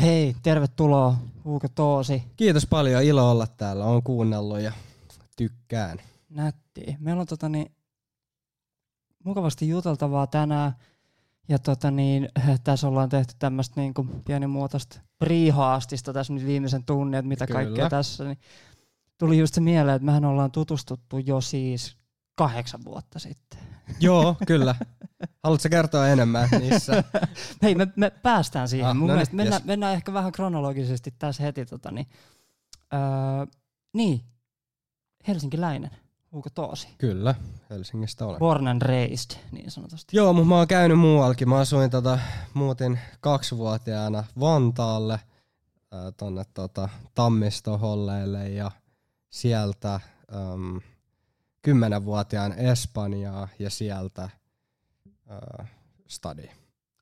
Hei, tervetuloa Huuko Toosi. Kiitos paljon, ilo olla täällä. Olen kuunnellut ja tykkään. Nätti. Meillä on tota niin, mukavasti juteltavaa tänään. Ja tota niin, tässä ollaan tehty tämmöistä niin kuin pienimuotoista priihaastista tässä nyt viimeisen tunnin, että mitä Kyllä. kaikkea tässä. Niin tuli just se mieleen, että mehän ollaan tutustuttu jo siis kahdeksan vuotta sitten. Joo, kyllä. Haluatko kertoa enemmän niissä? Hei, me, me päästään siihen. Ah, Mun no niin, mennään, yes. mennään ehkä vähän kronologisesti tässä heti. Tota, niin. Öö, niin, helsinkiläinen, Huuko Toosi. Kyllä, Helsingistä olen. Born and raised, niin sanotusti. Joo, mutta mä oon käynyt muuallakin. Mä asuin tota, muutin kaksivuotiaana Vantaalle äh, tonne tota, Tammistoholleille ja sieltä ähm, kymmenenvuotiaan Espanjaa ja sieltä äh, stadi.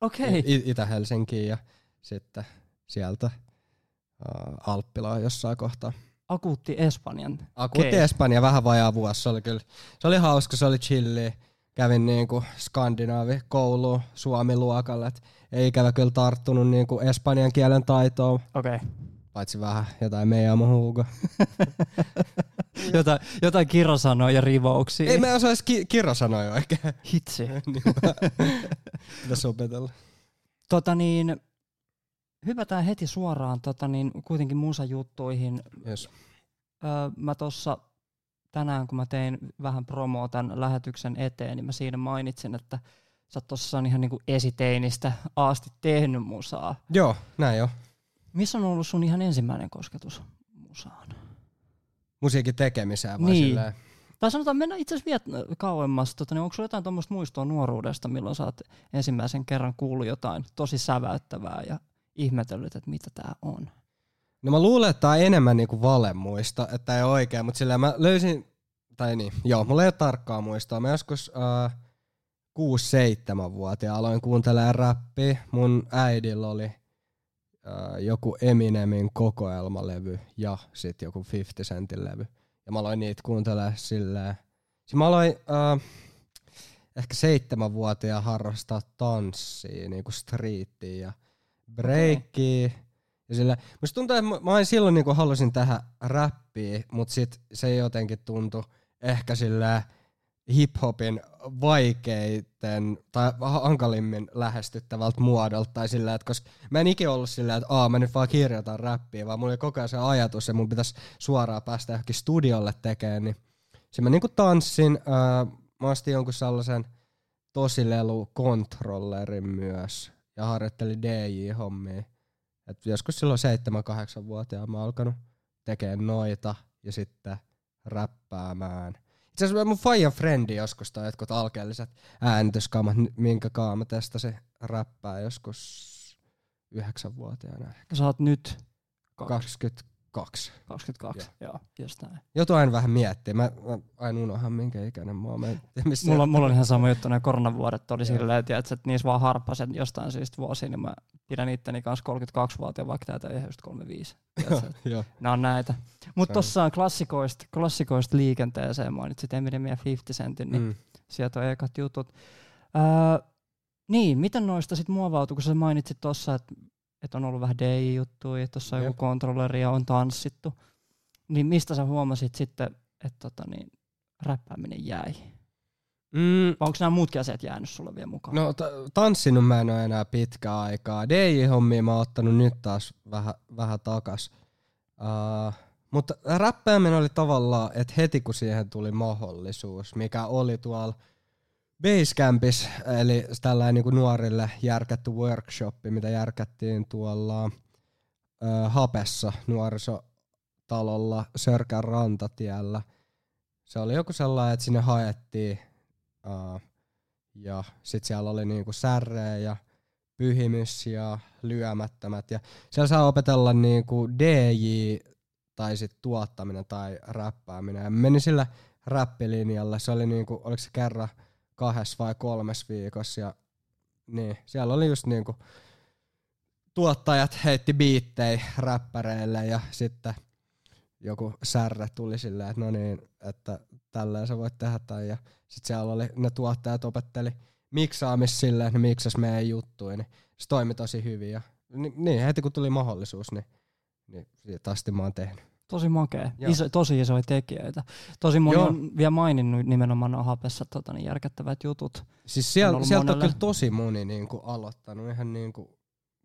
Okei. I- Itä-Helsinkiin ja sitten sieltä äh, Alppilaan jossain kohtaa. Akuutti Espanjan. Akuutti Case. Espanja vähän vajaa vuosi, se oli kyllä, se oli hauska, se oli chilli. Kävin niinku skandinaavi kouluun suomiluokalle, et ei ikävä kyllä tarttunut niinku espanjan kielen taitoon, Okei. paitsi vähän jotain meidän huugo. Jotain, jotain kirosanoja ja rivouksia. Ei me osais ki- kirosanoja oikein. Hitsi. Pitäis opetella. Tota niin, hypätään heti suoraan tota niin, kuitenkin musajuttuihin. Yes. Öö, mä tossa tänään, kun mä tein vähän promoa tämän lähetyksen eteen, niin mä siinä mainitsin, että sä oot tossa ihan niinku esiteinistä asti tehnyt musaa. Joo, näin jo. Missä on ollut sun ihan ensimmäinen kosketus musaan? Musiikin tekemiseen vai Niin. silleen. Tai sanotaan, mennään itse asiassa vielä kauemmas. Tota, niin onko sulla jotain tuommoista muistoa nuoruudesta, milloin sä oot ensimmäisen kerran kuullut jotain tosi säväyttävää ja ihmetellyt, että mitä tää on? No mä luulen, että tää on enemmän niinku valemuista, että ei ole oikein, mutta silleen mä löysin, tai niin, joo, mulla ei ole tarkkaa muistoa. Mä joskus äh, 6-7-vuotiaan aloin kuuntelemaan räppiä. Mun äidillä oli äh, joku Eminemin kokoelmalevy ja sitten joku 50 Centin levy. Ja mä aloin niitä kuuntelemaan silleen. Sitten mä aloin äh, ehkä seitsemänvuotiaan harrastaa tanssia, niinku streettiä ja breikkiä. Ja sillä, musta tuntuu, että mä, olin silloin niinku halusin tähän räppiä, mutta sit se jotenkin tuntui ehkä sillä hip-hopin vaikeiten tai hankalimmin lähestyttävältä muodolta tai sillä, että koska mä en ikinä ollut sillä, että aa mä nyt vaan kirjoitan räppiä, vaan mulla oli koko ajan se ajatus, että mun pitäisi suoraan päästä johonkin studiolle tekemään, niin sitten mä niinku tanssin, ää, mä ostin jonkun sellaisen tosilelu kontrollerin myös ja harjoittelin DJ-hommia. Et joskus silloin 7-8-vuotiaana mä alkanut tekemään noita ja sitten räppäämään. Itse asiassa mun Fajan frendi joskus tai jotkut alkeelliset äänityskaamat, minkä kaa mä testasin räppää joskus 9-vuotiaana. ehkä. Sä oot nyt 22. 22, joo, just näin. Joutuu aina vähän miettimään. Mä, mä aina unohan minkä ikäinen mä oon. Mä missä Mulla, mulla on ihan sama juttu, ne koronavuodet oli silleen, että, että niissä vaan harppaset jostain syystä vuosia, niin mä pidän itteni kanssa 32-vuotiaan, vaikka täältä ei just 35. Tiedätkö, että Joo. Nämä on näitä. Mutta tossa on klassikoista, klassikoista liikenteeseen, mainitsit Eminem ja 50 Centin, niin Mm. sieltä on ekat jutut. Öö, niin, miten noista sitten muovautui, kun sä mainitsit tuossa, että et on ollut vähän DJ-juttuja, että tuossa on joku kontrolleri ja on tanssittu. Niin mistä sä huomasit sitten, että tota niin, räppääminen jäi? Mm, Vai onko nämä muutkin asiat jäänyt sulle vielä mukaan? No ta- tanssinut mä en ole enää pitkään aikaa. DJ-hommia mä oon ottanut nyt taas vähän, vähän takas. Uh, mutta räppääminen oli tavallaan, että heti kun siihen tuli mahdollisuus, mikä oli tuolla Basecampis, eli tällainen niin kuin nuorille järkätty workshoppi, mitä järkättiin tuolla uh, Hapessa nuorisotalolla Sörkän rantatiellä. Se oli joku sellainen, että sinne haettiin uh, ja sit siellä oli niinku särreä ja pyhimys ja lyömättömät. Ja siellä saa opetella niinku DJ tai sit tuottaminen tai räppääminen. Ja mä menin sillä räppilinjalla. Se oli niinku, oliko se kerran kahdessa vai kolmes viikossa. Ja niin, siellä oli just niinku tuottajat heitti biittejä räppäreille ja sitten joku särre tuli silleen, että no niin, että tälleen sä voit tehdä tai ja sitten siellä oli, ne tuottajat opetteli miksaamis silleen, että miksas meidän juttuja, niin se toimi tosi hyvin ja Ni, niin, heti kun tuli mahdollisuus, niin, niin siitä asti mä oon tehnyt. Tosi makea. Joo. Iso, tosi isoja tekijöitä. Tosi moni Joo. on vielä maininnut nimenomaan nuo hapessa tota, niin järkättävät jutut. Siis On sieltä, sieltä on monelle. kyllä tosi moni niinku aloittanut, ihan niinku,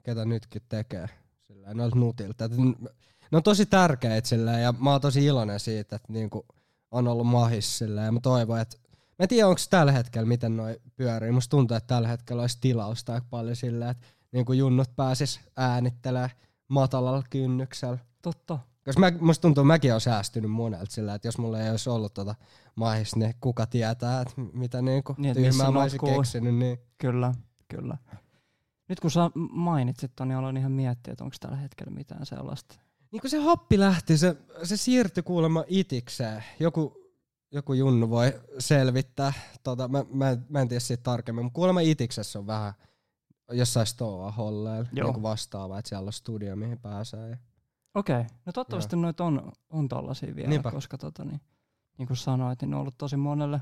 ketä nytkin tekee sillä noilta nutilta. Et ne on tosi tärkeitä sillä ja mä oon tosi iloinen siitä, että niinku on ollut mahis sillä ja mä toivon, että Mä en tiedä, onko tällä hetkellä, miten noi pyörii. Musta tuntuu, että tällä hetkellä olisi tilausta aika paljon sillä, että niinku junnut pääsis äänittelemään matalalla kynnyksellä. Totta. Koska mä, musta tuntuu, että mäkin olen säästynyt monelta sillä, että jos mulla ei olisi ollut tota mahis, niin kuka tietää, että mitä niinku Niin, tyhmää mä olisin keksinyt. Niin. Kyllä, kyllä. Nyt kun sä mainitsit ton, niin aloin ihan miettiä, että onko tällä hetkellä mitään sellaista. Niin kun se happi lähti, se, se siirtyi kuulemma itikseen. Joku, joku junnu voi selvittää. Tota, mä, mä, en- mä en tiedä siitä tarkemmin, mutta kuulemma itiksessä on vähän jossain stoa holleilla Joo. niin vastaava, että siellä on studio, mihin pääsee. Okei, no toivottavasti noita on, on tollasia vielä, Niinpä. koska tota, niin, niin kuin sanoit, niin on ollut tosi monelle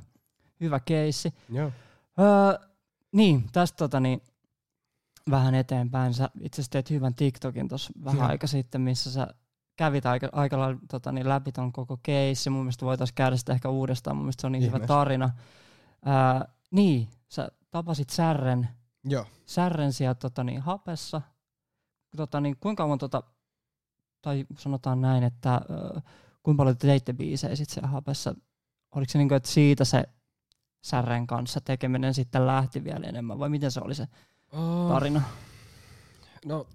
hyvä keissi. Joo. Öö, niin, tästä tota, niin, vähän eteenpäin. Sä itse asiassa teet hyvän TikTokin tuossa vähän Joo. aika sitten, missä sä kävit aika, aika lailla tota, niin läpi ton koko keissi. Mun mielestä voitaisiin käydä sitä ehkä uudestaan. Mun mielestä se on niin hyvä Ihmeessä. tarina. Öö, niin, sä tapasit Särren, Joo. Särren siellä tota, niin, hapessa. Tota, niin, kuinka kauan, tota, tai sanotaan näin, että kuinka paljon te teitte biisejä sit siellä hapessa? Oliko se niin kuin, että siitä se Särren kanssa tekeminen sitten lähti vielä enemmän, vai miten se oli se Oh. tarina? No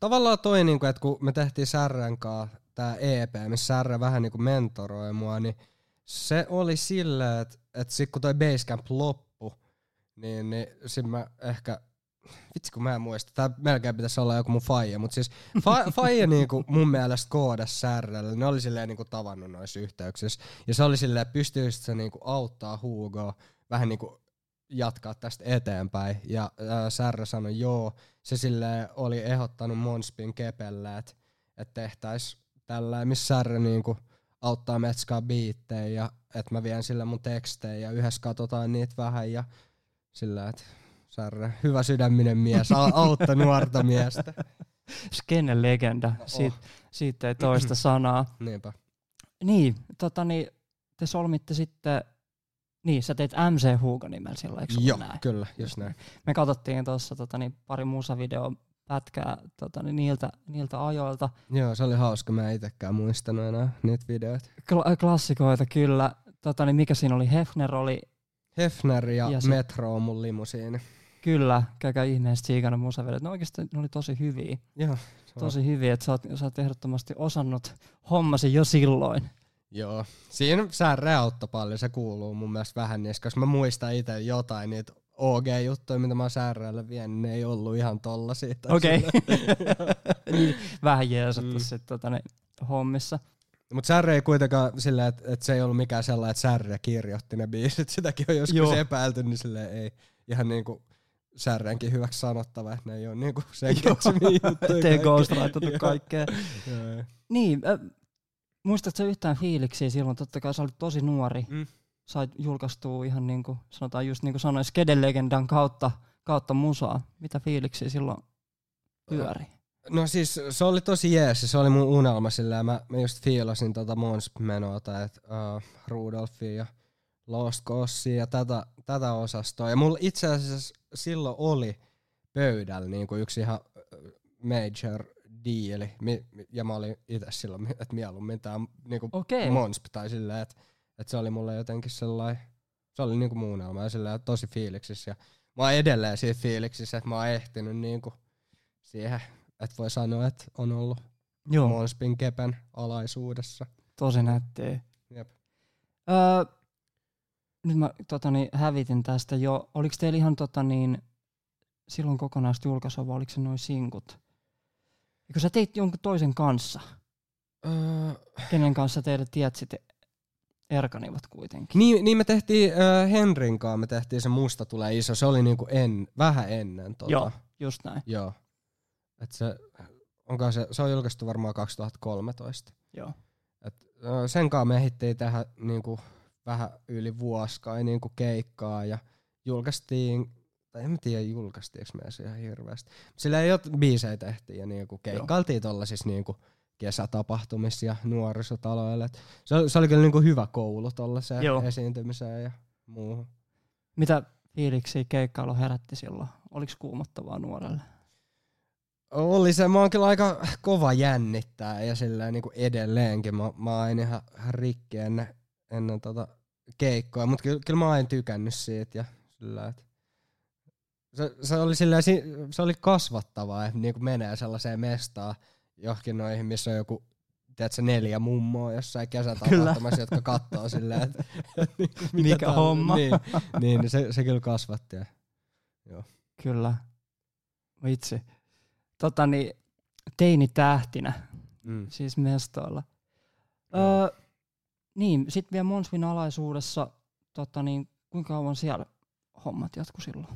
tavallaan toi, niinku, että kun me tehtiin Särrän kanssa tää EP, missä Särrä vähän niinku mentoroi mua, niin se oli silleen, että et sit kun toi Basecamp loppu, niin, niin sit mä ehkä, vitsi kun mä en muista, tää melkein pitäisi olla joku mun faija, mutta siis fa, faija niinku mun mielestä koodas Särrälle, ne oli silleen niinku tavannut noissa yhteyksissä, ja se oli silleen, pystyisit sä niinku auttaa Hugoa vähän niinku jatkaa tästä eteenpäin, ja ää, Särrä sanoi joo, se sille oli ehdottanut Monspin kepelle, että et tehtäis tällä, missä Särrä niinku auttaa metskaa biittejä ja että mä vien sille mun tekstejä ja yhdessä katsotaan niitä vähän ja sillä, että Särrä, hyvä sydäminen mies, au- autta nuorta miestä. Skenen legenda, siitä, siitä ei toista sanaa. Niinpä. Niin, tota niin, te solmitte sitten, niin sä teit MC Hugo nimellä silloin, eikö Joo, näin? kyllä, just näin. Me katsottiin tuossa tota, niin, pari musavideoa pätkää tota, niin, niiltä, niiltä ajoilta. Joo, se oli hauska, mä en itekään muistanut enää niitä videoita. Kla- klassikoita kyllä. Tota, niin mikä siinä oli? Hefner oli Hefner ja, Ja ja se- Metro on mun limusiini. Kyllä, käykää ihmeessä tsiikana musavideot. No oikeasti ne oli tosi hyviä. Joo. Tosi hyviä, että sä oot, sä oot ehdottomasti osannut hommasi jo silloin. Joo. Siinä Särre auttoi paljon, se kuuluu mun mielestä vähän niissä, koska mä muistan itse jotain niitä OG-juttuja, mitä mä oon Särreelle vienyt, ne ei ollut ihan tollasia. Okei. sillä- niin, vähän jeesattu Mm. sitten tota, niin, hommissa. Mut Särre ei kuitenkaan silleen, että et se ei ollut mikään sellainen, että Särre kirjoitti ne biisit. Sitäkin on joskus Joo. epäilty, niin silleen ei. Ihan niinku Särrenkin hyväksi sanottava, että ne ei ole niinku sen Joo. keksimiä juttuja. Ettei kaikkea. Niin, äh, muistatko yhtään fiiliksiä silloin? Totta kai sä olit tosi nuori. Mm. Sait julkaistua ihan niin kuin, sanotaan just niin kuin sanoin, Skeden-legendan kautta, kautta musaa. Mitä fiiliksiä silloin pyöri? No siis se oli tosi jees, se oli mun unelma sillä mä, mä just fiilasin tota Mons-menoa tai uh, Rudolfia ja Lost Cossia ja tätä, tätä osastoa. Ja mulla itse asiassa silloin oli pöydällä niin kuin yksi ihan major mi- ja mä olin itse silloin, että mieluummin tää niinku Okei. Monsp tai silleen, että et se oli mulle jotenkin sellainen, se oli niinku mun unelma ja silleen, tosi fiiliksissä. Ja mä oon edelleen siinä fiiliksissä, että mä oon ehtinyt niinku siihen, että voi sanoa, että on ollut Joo, Monspin kepen alaisuudessa. tosi nättiä. Jep. Öö, nyt mä tota, niin, hävitin tästä jo. Oliko teillä ihan tota, niin, silloin kokonaista julkaisua vai oliko se noin sinkut? Eikö sä teit jonkun toisen kanssa? Öö, Kenen kanssa teidät tiedät sitten erkanivat kuitenkin? niin, niin me tehtiin äh, Henrin kanssa, me tehtiin se Musta tulee iso, se oli niinku en, vähän ennen tota. Joo, just näin. Joo. Et se, onko se, se on julkaistu varmaan 2013. Joo. Et, ö, sen kanssa me ehdittiin tehdä niinku, vähän yli vuosi kai niinku keikkaa ja julkaistiin tai en mä tiedä julkaistiinko me se ihan hirveästi. Sillä ei ole biisejä tehtiin ja niinku keikkailtiin tollasissa niinku kesätapahtumissa ja nuorisotaloilla. Et se, oli, se oli kyllä niinku hyvä koulu tollaseen Joo. esiintymiseen ja muuhun. Mitä fiiliksi keikkailu herätti silloin? Oliko kuumottavaa nuorelle? Oli se, mä oon kyllä aika kova jännittää ja sillä niinku edelleenkin. Mä, mä oon aina ihan rikki ennen, ennen tota keikkoa, mutta kyllä, kyllä mä oon tykännyt siitä ja sillä, että se, se, oli sillä, se oli kasvattavaa, että niinku menee sellaiseen mestaan johonkin noihin, missä on joku tiedätkö, neljä mummoa jossain kesätapahtumassa, jotka katsoo silleen, että mitä Mikä täällä- homma? Niin, niin niin se, se kyllä kasvatti. Ja. Kyllä. Vitsi. Tota niin, teini tähtinä, Mm. siis mestoilla. Öö, niin, sitten vielä Monsvin alaisuudessa, tota niin, kuinka kauan siellä hommat jatku silloin?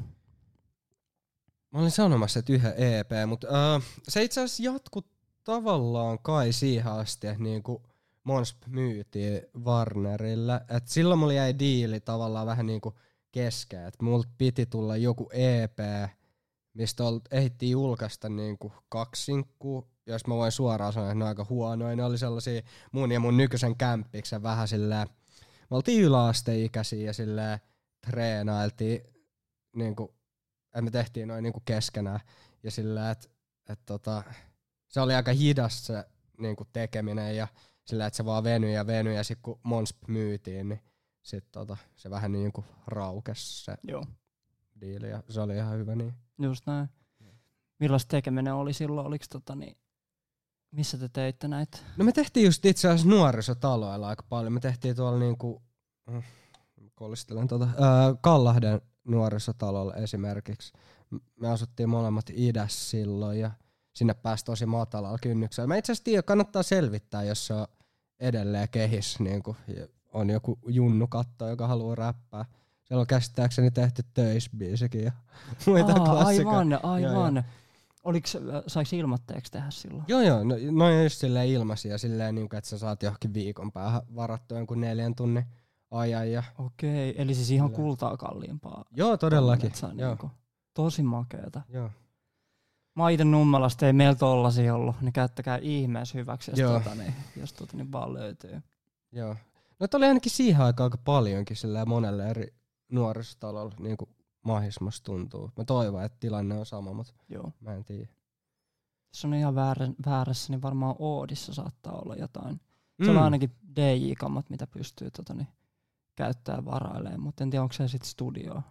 Mä olin sanomassa, että yhden EP, mutta uh, se itse asiassa jatkui tavallaan kai siihen asti, että niinku Monsp myytiin Warnerille. Et silloin mulla jäi diili tavallaan vähän niinku kesken, että multa piti tulla joku EP, mistä ol, ehdittiin julkaista niinku kaksi sinkkuu, jos mä voin suoraan sanoa, että ne on aika huonoja. Ne oli sellaisia mun ja mun nykyisen kämppiksen vähän silleen, me oltiin yläasteikäisiä ja silleen treenailtiin niinku että me tehtiin noin niinku keskenään. Ja sillä, että et tota, se oli aika hidas se niinku tekeminen ja sillä, että se vaan venyi ja venyi ja sit kun Monsp myytiin, niin sit tota, se vähän niinku raukes se Joo. diili ja se oli ihan hyvä niin. Just näin. Millaista tekeminen oli silloin? Oliko tota niin, missä te teitte näitä? No me tehtiin just itse asiassa nuorisotaloilla aika paljon. Me tehtiin tuolla niinku, mm, kolistelen tota, ää, Kallahden nuorisotalolla esimerkiksi. Me asuttiin molemmat idässä silloin ja sinne pääsi tosi matalalla kynnyksellä. Mä itse asiassa tiedän, kannattaa selvittää, jos se on edelleen kehis, niinku, ja on joku junnu katto, joka haluaa räppää. Siellä on käsittääkseni tehty töisbiisikin ja muita Aa, klassikoita. aivan, Joo, aivan. Oliko, saiko ilmoitteeksi tehdä silloin? Joo joo, no, on just silleen ilmaisia, silleen niinku, että sä saat johonkin viikon päähän varattua jonkun neljän tunnin ajan. Ja... Okei, eli siis ihan Kyllä. kultaa kalliimpaa. Joo, todellakin. Metsä, Joo, niinku. Tosi makeeta. joo. Mä oon ite Nummelasta, ei meillä tollasia ollut, niin käyttäkää ihmeessä hyväksi, jos, Joo. tota, niin, jos tota, niin vaan löytyy. joo. No oli ainakin siihen aikaan aika paljonkin silleen monelle eri nuorisotalolla niin kuin mahismassa tuntuu. Mä toivon, että tilanne on sama, mutta Joo. mä en tiedä. Jos on ihan väärä, väärässä, niin varmaan Oodissa saattaa olla jotain. Se Mm. on ainakin DJ-kammat, mitä pystyy tota, niin, käyttää varailemaan, mutta en tiedä, onko se sitten studio.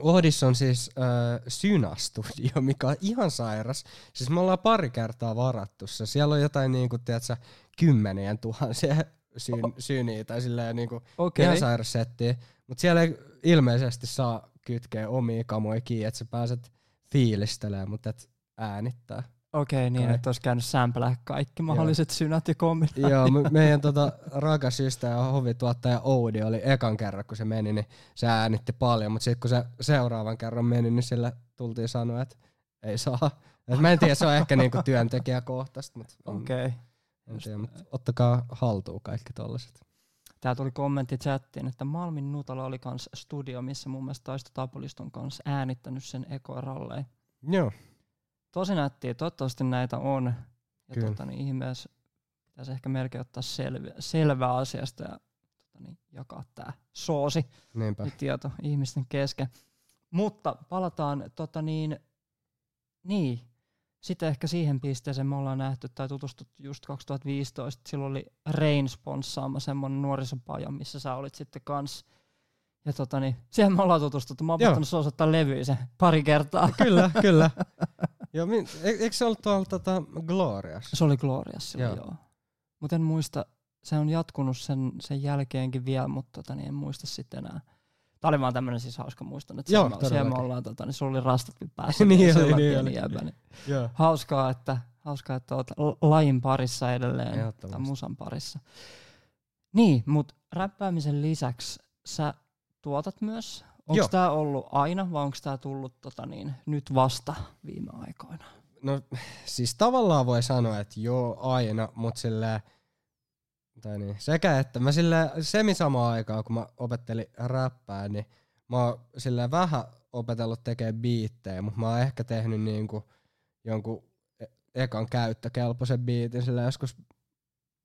Ohdissa on siis äh, Syna-studio, mikä on ihan sairas. Siis me ollaan pari kertaa varattu se. Siellä on jotain niinku, tiedätkö, kymmenien tuhansia syn, syniä tai silleen niinku Okei. ihan sairas setti. Mutta siellä ei ilmeisesti saa kytkeä omia kamoja kiinni, että sä pääset fiilistelemään, mutta et äänittää. Okei, niin Kai. että olisi käynyt sämpelää kaikki mahdolliset synät ja kombinaatiot. Joo, me, meidän tota, rakas ystävä ja hovituottaja Oudi oli ekan kerran, kun se meni, niin se äänitti paljon, mutta sitten kun se seuraavan kerran meni, niin sille tultiin sanoa, että ei saa. Et mä en tiedä, se on ehkä niinku työntekijäkohtaista, mutta. Okay. en tiedä, mutta ottakaa haltuun kaikki tollaset. Tää tuli kommentti chattiin, että Malmin Nutala oli kans studio, missä mun mielestä Taisto Tapoliston kanssa äänittänyt sen ekoralleen. Joo, Tosi nättiä, toivottavasti näitä on. Ja Kyllä. tota, niin ihmeessä pitäisi ehkä melkein ottaa selviä, selvää asiasta ja tota, niin, jakaa tää soosi niinpä. ja tieto ihmisten kesken. Mutta palataan tota niin, niin, sitten ehkä siihen pisteeseen me ollaan nähty tai tutustuttu just 2015. Silloin oli Rain sponssaama semmonen nuorisopaja, missä sä olit sitten kans. Ja tota niin, siihen me ollaan tutustuttu. Mä oon Joo. pitänyt osoittaa levyisen pari kertaa. kyllä, kyllä. Joo, min, e, eikö se ollut tuolla tota, Glorias? Se oli Glorias silloin, Joo. joo. Mutta en muista, se on jatkunut sen, sen jälkeenkin vielä, mutta tota, niin en muista sitten enää. Tämä oli vaan tämmöinen siis hauska muiston, että Joo, siellä, me- siellä me ollaan, tota, niin sulla oli rastat vielä päässä. Niin vielä, oli, niin oli. jäbä, niin Joo. Hauskaa, että, hauskaa, että olet l- lajin parissa edelleen, tai musan parissa. Niin, mutta räppäämisen lisäksi sä tuotat myös. Onko tämä ollut aina vai onko tämä tullut tota niin, nyt vasta viime aikoina? No siis tavallaan voi sanoa, että joo aina, mutta sillä tai niin, sekä että mä sillä semi samaan aikaan, kun mä opettelin räppää, niin mä oon sillä vähän opetellut tekemään biittejä, mutta mä oon ehkä tehnyt niinku jonkun e- ekan käyttökelpoisen biitin sillä joskus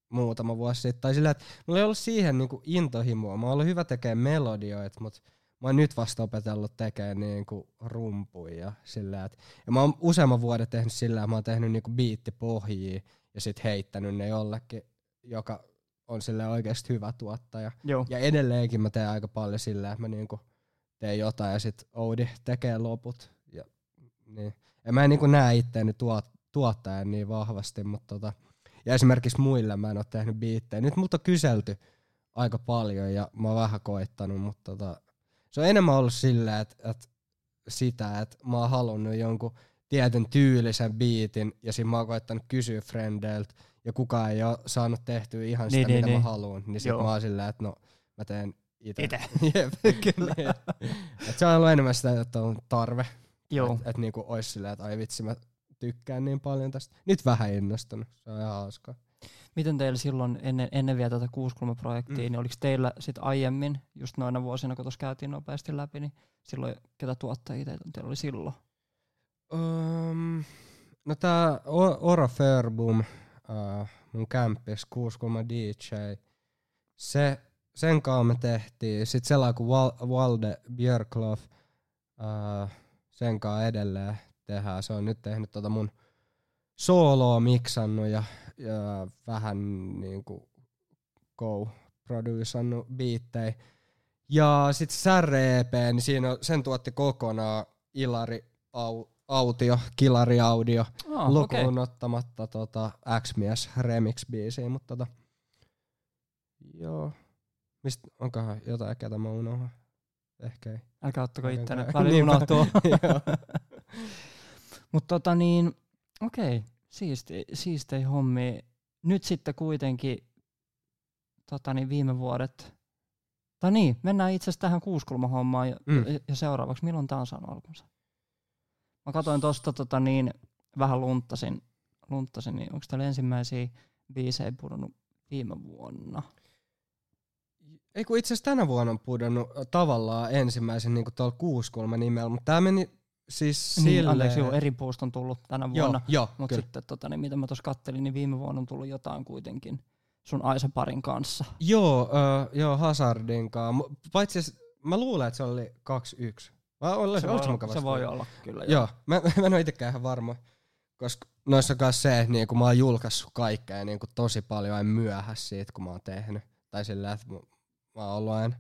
muutama vuosi sitten. Tai sillä, että mulla ei ollut siihen niinku intohimoa. Mä oon ollut hyvä tekemään melodioita, mutta mä oon nyt vasta opetellut tekemään niinku rumpuja. Sillä, että, ja mä oon useamman vuoden tehnyt sillä, että mä oon tehnyt niinku biittipohjia ja sit heittänyt ne jollekin, joka on sille oikeasti hyvä tuottaja. Joo. Ja edelleenkin mä teen aika paljon sillä, että mä niinku teen jotain ja sit Oudi tekee loput. Ja, niin. ja mä en niinku näe itteeni tuot, tuottajan niin vahvasti, mutta tota, ja esimerkiksi muille mä en ole tehnyt biittejä. Nyt multa on kyselty aika paljon ja mä oon vähän koittanut, mutta tota, se on enemmän ollut sillä, että, että sitä, että mä oon halunnut jonkun tietyn tyylisen biitin ja siinä mä oon koittanut kysyä frendeiltä ja kukaan ei ole saanut tehtyä ihan sitä, Niin, niin, niin, mitä niin. niin. mä haluan. Niin sit Joo. mä oon silleen, että no mä teen itse. Jep, kyllä. et se on ollut enemmän sitä, että on tarve. Joo. Että et niinku ois silleen, että ai vitsi mä tykkään niin paljon tästä. Nyt vähän innostunut, se on ihan hauskaa. Miten teillä silloin ennen, ennen vielä tätä kuuskulmaprojektia, Mm. niin oliko teillä sit aiemmin, just noina vuosina, kun tuossa käytiin nopeasti läpi, niin silloin ketä tuottajia teitä teillä oli silloin? Um, no tää O- Ora Förbum, uh, mun kämppis, kuuskulma DJ, se, sen kanssa me tehtiin. Sitten sellainen kuin Wal- Walde Björklov, uh, sen kanssa edelleen tehdään. Se on nyt tehnyt tota mun sooloa miksannut ja, ja vähän niinku co-producannut biittejä. Ja sitten Särre EP, niin siinä on, sen tuotti kokonaan Ilari Au, Autio, Kilari Audio, Ah, lukuun okei. ottamatta tota X-mies remix-biisiä, mutta tota, joo. Mistä, onkohan jotain, ketä mä unohan? Ehkä ei. Älkää ottako Niinpä. unohtuu. Joo. Mutta tota niin, okei, siisti, siistei hommi. Nyt sitten kuitenkin tota niin, viime vuodet, tai niin, mennään itse asiassa tähän kuuskulmahommaan ja, Mm. mm. ja seuraavaksi, milloin tämä on saanut alkunsa? Mä katsoin tosta tota niin, vähän lunttasin, lunttasin niin onko täällä ensimmäisiä biisejä pudonnut viime vuonna? Ei kun itse asiassa tänä vuonna on pudonnut tavallaan ensimmäisen niin tuolla kuuskulma nimellä, mutta tää meni siis Niin, silleen... anteeksi, joo, eri puust on tullut tänä vuonna. joo, Mutta sitten, tota, niin mitä mä tuossa kattelin, niin viime vuonna on tullut jotain kuitenkin sun Aisa-parin kanssa. Joo, äh, joo, Hazardin kanssa. Paitsi mä luulen, että se oli 2-1. Vai oli se, voi, se olla, mukavasti? se voi olla, kyllä. Joo, mä, mä en ole itsekään ihan varma. Koska noissa on kanssa se, että niinku mä oon julkaissut kaikkea ja niinku tosi paljon aina myöhässä siitä, kun mä oon tehnyt. Tai sillä, että mä, oon ollut aina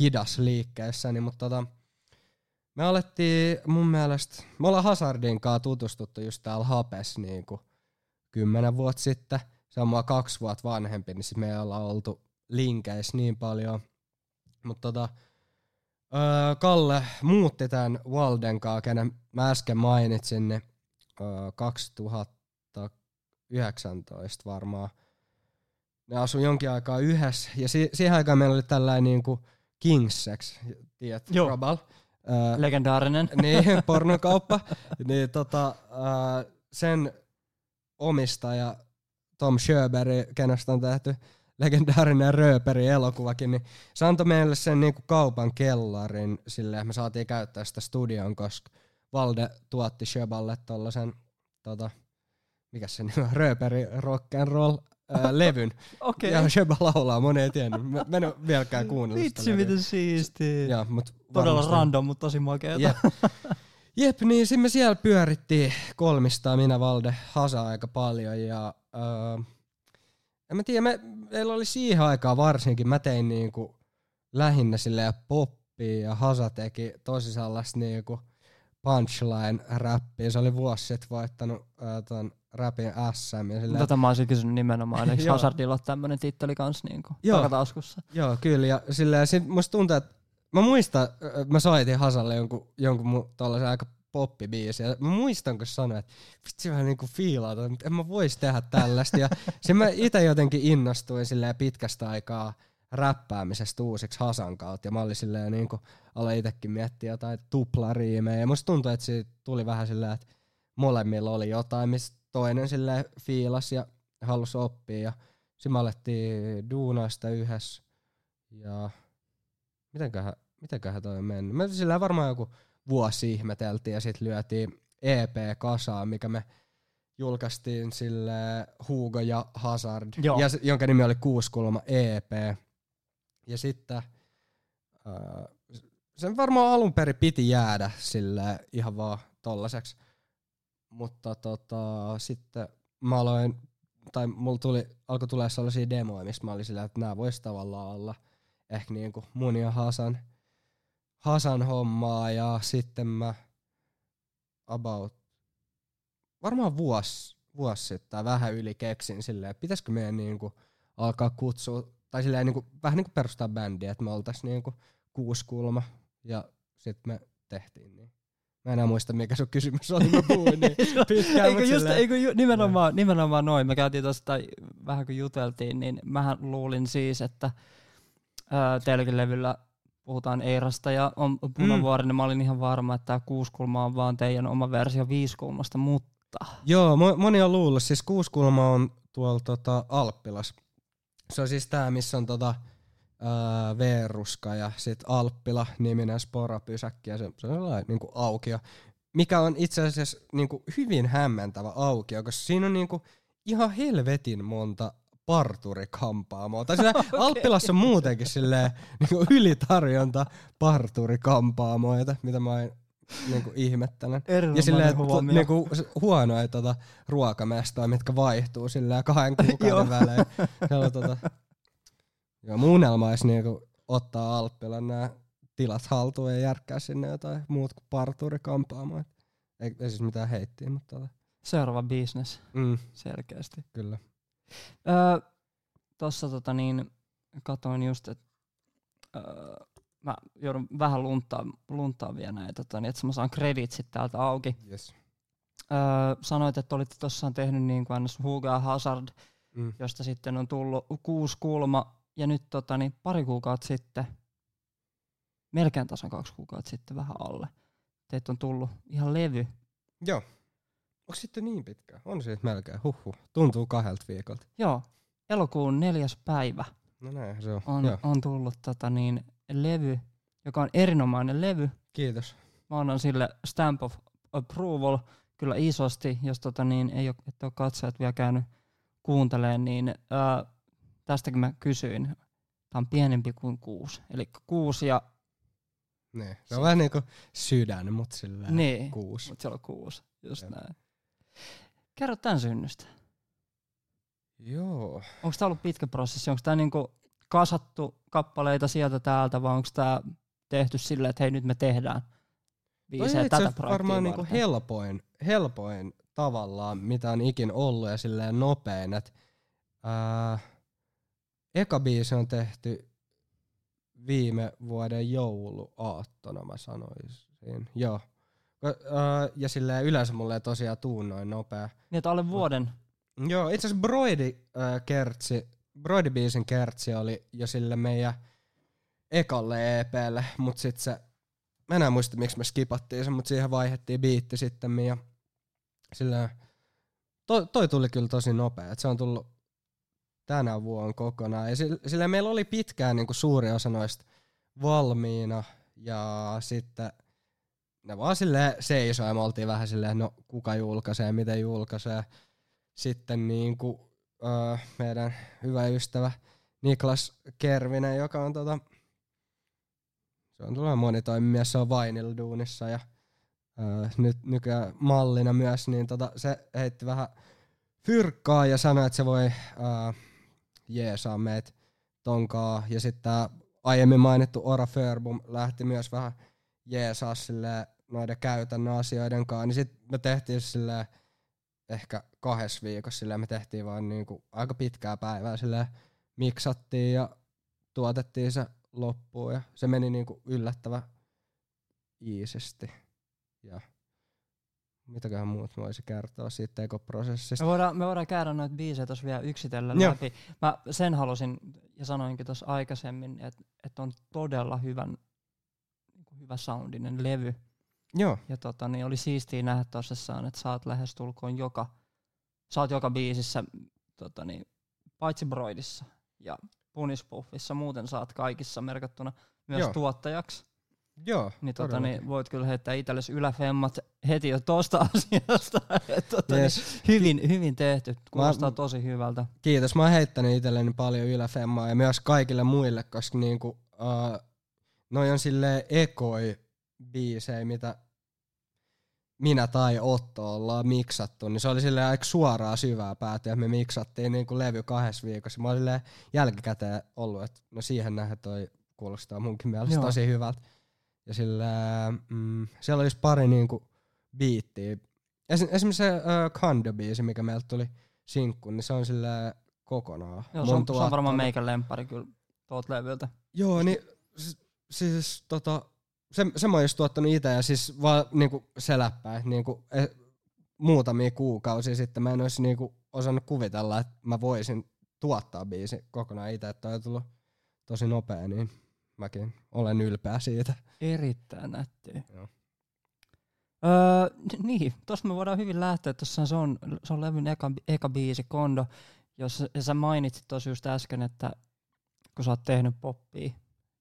hidas liikkeessäni, mutta tota, me alettiin mun mielestä, me ollaan Hazardin kanssa tutustuttu just täällä Hapes niinku kymmenen vuotta sitten. Se on mua kaksi vuotta vanhempi, niin sit me ei olla oltu linkeissä niin paljon. Mutta tota, öö, Kalle muutti tämän Walden kanssa, kenen mä äsken mainitsin, niin öö, 2019 varmaan. Ne asui jonkin aikaa yhdessä, ja si- siihen aikaan meillä oli tällainen niinku Kingsex, tiedät, Joo. Robal. Öö, Legendaarinen. niin, pornokauppa. niin tota, sen omistaja Tom Sjöberg, kenestä on tehty legendaarinen Rööperi elokuvakin, niin se antoi meille sen niinku kaupan kellarin silleen, me saatiin käyttää sitä studion, koska Valde tuotti Sjöballe tollasen, tota, mikä se nimi on, Rööperi rock and roll ää, levyn. Okei. Ja Sjöba laulaa, moni ei tiennyt. Mä, mä en ole vieläkään kuunnellut Vitsi, miten siistiä. Joo, mut Todella varmasti- random, mutta tosi makeeta. Jep. Jep, niin sitten me siellä pyörittiin kolmistaan, minä Valde, Hasa aika paljon ja öö, en mä tiedä, me, meillä oli siihen aikaan varsinkin, mä tein niinku lähinnä silleen poppia ja Hasa teki tosi sellaista niinku punchline-räppiä. Se oli vuosi sitten voittanut öö, ton rapin SM ja silleen, Tätä mä olisin kysynyt nimenomaan. Eikö. Hazardilla ole tämmönen titteli kans niinku Joo. takataskussa? Joo, kyllä. Ja silleen, sit musta tuntuu, että mä muistan, mä soitin Hasalle jonkun, jonkun mu, tollasen aika poppibiisi. Ja muistan, kun sanoin, että vitsi mä niinku fiilaan, tota, mutta en mä vois tehdä tällaista. Ja sitten mä itse jotenkin innostuin silleen pitkästä aikaa räppäämisestä uusiksi Hasan kautta. Ja mä olin silleen niinku, aloin itsekin miettiä jotain tuplariimejä. Ja musta tuntui, että siitä tuli vähän silleen, että molemmilla oli jotain, mistä toinen silleen fiilas ja halusi oppia. Ja sitten me alettiin duunaa sitä yhdessä. Ja mitenköhän, mitenköhän toi on mennyt? Mä sillä varmaan joku vuosi ihmeteltiin ja sitten lyötiin EP kasaan, mikä me julkaistiin sille Hugo ja Hazard, Joo. ja jonka nimi oli Kuuskulma EP. Ja sitten sen varmaan alun perin piti jäädä sille ihan vaan tollaseksi. Mutta tota, sitten mä aloin, tai mulla tuli, alkoi tulee sellaisia demoja, missä mä olin sillä, että nämä vois tavallaan olla ehkä niinku mun ja Hasan, Hasan hommaa ja sitten mä about varmaan vuosi, vuosi sitten tai vähän yli keksin silleen, että pitäisikö meidän niinku alkaa kutsua, tai silleen niinku, vähän niinku perustaa bändiä, että me oltais niinku kuusi kulma ja sitten me tehtiin niin. Mä enää muista, mikä sun kysymys oli, mä puhuin niin pitkään. Eikö, just, eikö ju, nimenomaan, nimenomaan noin, me käytiin tuosta vähän kun juteltiin, niin mähän luulin siis, että ää, teilläkin levyllä puhutaan Eirasta ja on punavuori, mm. niin mä olin ihan varma, että tämä kuuskulma on vaan teidän oma versio viisikulmasta, mutta Joo, mo- moni on luullut. Siis kuuskulma on tuolla tota, Alppilas. Se on siis tää, missä on tota, ää, Veeruska ja sit Alppila niminen sporapysäkki ja se, se on sellainen niinku aukio, mikä on itse asiassa niinku hyvin hämmentävä aukio, koska siinä on niinku ihan helvetin monta parturikampaamoa. Tai sillä Alppilassa on muutenkin silleen niinku ylitarjonta parturikampaamoita, mitä mä oon niinku ihmettänyt. Ja silleen huomio. niinku s- huonoja tota, ruokamestoja, mitkä vaihtuu silleen kahden kuukauden välein. Siellä on tota, joo, mun unelma olisi niinku ottaa Alppilan nämä tilat haltuun ja järkkää sinne jotain muut kuin parturikampaamoja. Ei, ei siis mitään heittiä, mutta tota, Seuraava business, mm, selkeästi. kyllä. Öö, Tuossa tota niin, katoin just, että öö, mä joudun vähän lunttaa, lunttaa vielä näitä, tota, niin, että mä saan kreditsit täältä auki. Yes. Öö, sanoit, että olitte tuossaan tehnyt niin kuin Hugo Hazard, Mm. josta sitten on tullut kuusi kulma, ja nyt tota, niin pari kuukautta sitten, melkein tasan kaksi kuukautta sitten vähän alle, teitä on tullut ihan levy. Joo. Onko sitten niin pitkä? On siitä melkein. Huhhuh. Tuntuu kahdelta viikolta. Joo, elokuun neljäs päivä No näin se on. on, Joo. on tullut tota, niin, levy, joka on erinomainen levy. Kiitos. Mä annan sille stamp of approval kyllä isosti, jos tota, niin, ei ole, et ole katsojat vielä käynyt kuuntelemaan, niin ää, tästäkin mä kysyin. Tämä on pienempi kuin kuusi. Eli kuusi ja Niin. Se on vähän niinku sydän, mutta silleen niin, kuusi. mutta siellä on kuusi. Just Jep. näin. Kerro tämän synnystä. Joo. Onko tämä ollut pitkä prosessi? Onko tämä niinku kasattu kappaleita sieltä täältä vai onko tämä tehty silleen, että hei nyt me tehdään biisejä itse tätä projektia varmaan niinku varten? helpoin, helpoin tavallaan, mitä on ikin ollut ja silleen nopein. Et, ää, eka biisi on tehty viime vuoden jouluaattona, mä sanoisin. Joo. Ja silleen yleensä mulle ei tosiaan tuu noin nopea. Niin, että alle vuoden. Joo, itse asiassa Broidi äh, kertsi, Broidi-biisin kertsi oli jo sille meidän ekalle EPlle, mut sit se, mä enää muista miksi me skipattiin sen, mut siihen vaihdettiin biitti sitten ja sillä toi, toi tuli kyllä tosi nopea, että se on tullut tänä vuonna kokonaan. Ja sillä, sillä meillä oli pitkään niinku suuri osa noista valmiina ja sitten ne vaan silleen seisoi ja me oltiin vähän silleen, no kuka julkaisee, miten julkaisee. Sitten niinku, öö, meidän hyvä ystävä Niklas Kervinen, joka on tota, se on tuolla monitoimimies, se on Vainilla duunissa ja öö, nyt nykyään mallina myös, niin tota, se heitti vähän fyrkkaa ja sanoi, että se voi öö, jeesaa meitä tonkaa. Ja sitten tää aiemmin mainittu Ora Förbum lähti myös vähän jeesaa silleen noiden käytännön asioiden kanssa, niin sitten me tehtiin silleen ehkä kahdessa viikossa silleen me tehtiin vaan niinku aika pitkää päivää silleen miksattiin ja tuotettiin se loppuun ja se meni niinku yllättävän iisisti. Ja mitäköhän muut voisi kertoa siitä tekoprosessista. Me voidaan, me voidaan käydä noita biisejä tuossa vielä yksitellen Joo. läpi. Mä sen halusin ja sanoinkin tuossa aikaisemmin, että et on todella hyvän, niinku hyvä soundinen levy. Joo, Ja tota, niin oli siistiä nähdä tosissaan, että sä oot lähestulkoon joka, sä oot joka biisissä, tota, niin, paitsi Broidissa ja Punispuffissa, muuten oot kaikissa merkattuna myös Joo. tuottajaksi. Joo, niin, tota, niin voit kyllä heittää itsellesi yläfemmat heti jo tosta asiasta. Et, tota, Yes. niin, hyvin, hyvin tehty, kuulostaa Mä- tosi hyvältä. Kiitos. Mä oon heittänyt itselleni paljon yläfemmaa ja myös kaikille muille, koska niinku, uh, noi on sille ekoi biisejä, mitä minä tai Otto ollaan miksattu, niin se oli silleen aika suoraa syvää päätä, ja me miksattiin niinku levy kahdessa viikossa. Mä olin jälkikäteen ollut, että no siihen nähden toi kuulostaa munkin mielestä Joo. tosi hyvältä. Ja sillä, mm, siellä olisi pari niinku biittiä. Esim, esimerkiksi se uh, Kando-biisi, mikä meiltä tuli sinkkuun, niin se on sillä kokonaan. Joo, se, on, se on varmaan meikän lempari kyllä tuolta levyltä. Joo, niin s- siis tota, se, se mä oon just tuottanut itse ja siis vaan niinku se läppäin, niinku, e, muutamia kuukausia sitten mä en olisi niinku osannut kuvitella, että mä voisin tuottaa biisi kokonaan itse, että on tullut tosi nopea, niin mäkin olen ylpeä siitä. Erittäin nättiä. Joo. Öö, niin, tossa me voidaan hyvin lähteä. Tuossa se on, se on levyn eka, eka biisi, Kondo. Jos sä mainitsit tosi just äsken, että kun sä oot tehnyt poppia,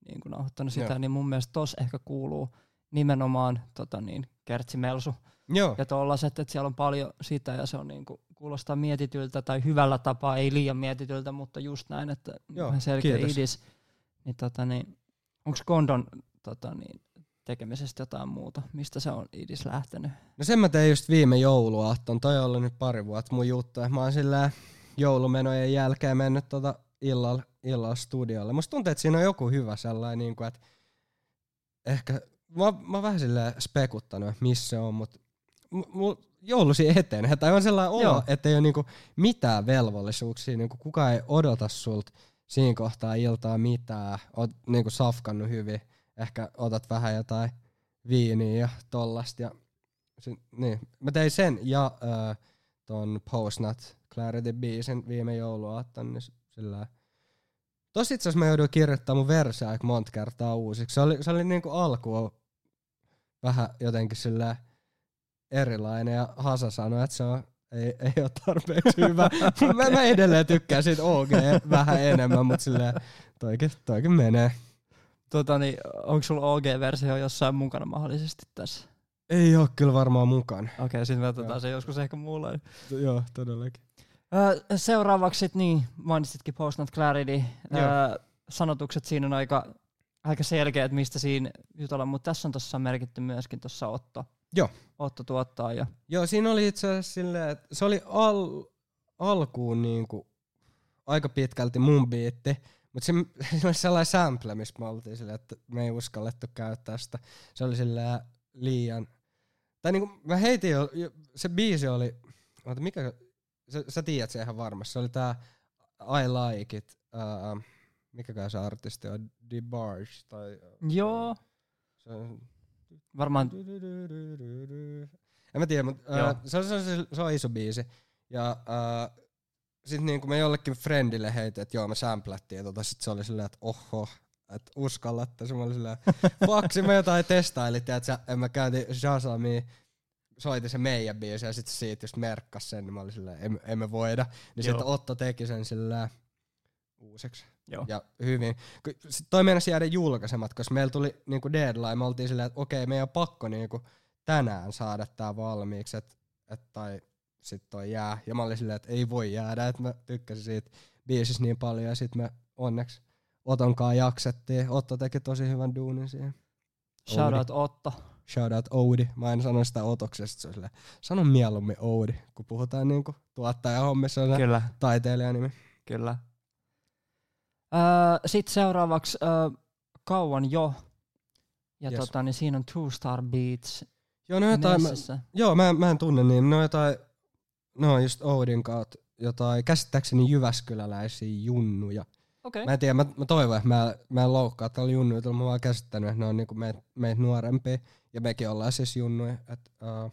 niin kun nauhoittanut sitä, Joo. niin mun mielestä tos ehkä kuuluu nimenomaan tota niin, kertsimelsu. Joo, Ja tollaset, että siellä on paljon sitä ja se on niinku, kuulostaa mietityltä tai hyvällä tapaa, ei liian mietityltä, mutta just näin, että Joo, selkeä kiitos. idis. Niin, tota, niin, onko Kondon tota, niin, tekemisestä jotain muuta? Mistä se on idis lähtenyt? no sen mä tein just viime jouluaatton, toi on ollut nyt pari vuotta mun juttu, mä oon sillä joulumenojen jälkeen mennyt tota illalla, illalla studiolle. Musta tuntuu, että siinä on joku hyvä sellainen, niin kuin, että ehkä, mä, mä oon vähän silleen spekuttanut, että missä se on, mutta mulla joulusi eteen, tai on sellainen olo, Joo. että ei ole niinku mitään velvollisuuksia, niinku kukaan ei odota sulta siinä kohtaa iltaa mitään, oot niinku safkannut hyvin, ehkä otat vähän jotain viiniä ja tollasta, ja se, niin. Mä tein sen ja äh, ton Post Not Clarity biisin viime jouluaattona, niin sillä Tosi itse asiassa mä jouduin kirjoittamaan mun verse aika monta kertaa uusiksi. Se oli, se oli niinku alkuun vähän jotenkin sillä erilainen ja Hasa sanoi, että se on, ei, ei ole tarpeeksi hyvä. mä, mä edelleen tykkään siitä OG vähän enemmän, mutta silleen toikin, toikin menee. Tota, niin, onko sulla OG-versio jossain mukana mahdollisesti tässä? Ei oo kyllä varmaan mukana. Okei, okay, sitten me otetaan se joskus ehkä mulla. Joo, todellakin. Seuraavaksi niin, mainitsitkin Post Not Clarity. Joo. Sanotukset siinä on aika, aika selkeät, mistä siinä jutellaan, mutta tässä on tuossa merkitty myöskin tuossa Otto. Joo. Otto tuottaa ja Joo, siinä oli itse asiassa silleen, että se oli al, alkuun niinku aika pitkälti mun biitti, mutta se, se oli sellainen sample, mistä me oltiin silleen, että me ei uskallettu käyttää sitä. Se oli silleen liian, tai niinku mä heitin jo, jo se biisi oli, oota, mikä, sä, sä tiedät sen ihan varmasti, se oli tää I Like It, uh, mikäkään se artisti on, DeBarge, tai Joo, se on varmaan en mä tiedä, mutta uh, se, on, se, on, se, se on iso biisi. Ja uh, sitten niinku me jollekin friendille heitin, että joo me samplattiin ja tota sit se oli silleen, että oho, että uskallatte. Se mä olin silleen, fuck, mä jotain testailit, että en mä käytin Shazamia, soitin se meidän biisi ja sitten siitä just merkkas sen, niin mä olin silleen, emme, emme voida. Niin sitten Otto teki sen silleen uuseksi joo. ja hyvin. Ky- sit toi meinasi jäädä julkaisemat, koska meillä tuli niinku deadline, me oltiin silleen, että okei, meidän on pakko niinku tänään saada tää valmiiksi, että et, tai sit toi jää. Ja mä olin silleen, että ei voi jäädä, että mä tykkäsin siitä biisistä niin paljon, ja sit me onneksi Otonkaan jaksettiin. Otto teki tosi hyvän duunin siihen. Shout out Otto. Shout out Oudi. Mä en sano sitä Otoksesta, se on silleen, sano mieluummin Oudi, kun puhutaan niinku tuottajahommissa, on Kyllä, taiteilijanimi. kyllä. Öö, Sitten seuraavaksi öö, kauan jo. Ja Yes. tota, niin siinä on Two Star Beats Joo, no jotain, mä. Joo, mä, mä en tunne niin. Ne on jotain, no just Oudin kautta jotain, käsittääkseni Jyväskyläläisiä junnuja. Okei. Mä en tiedä, mä, mä toivon, että mä, mä en loukkaa tällä junnuilla, mä oon vaan käsittänyt, että ne on niinku meitä meit nuorempia, ja mekin ollaan siis junnuja. Et, uh,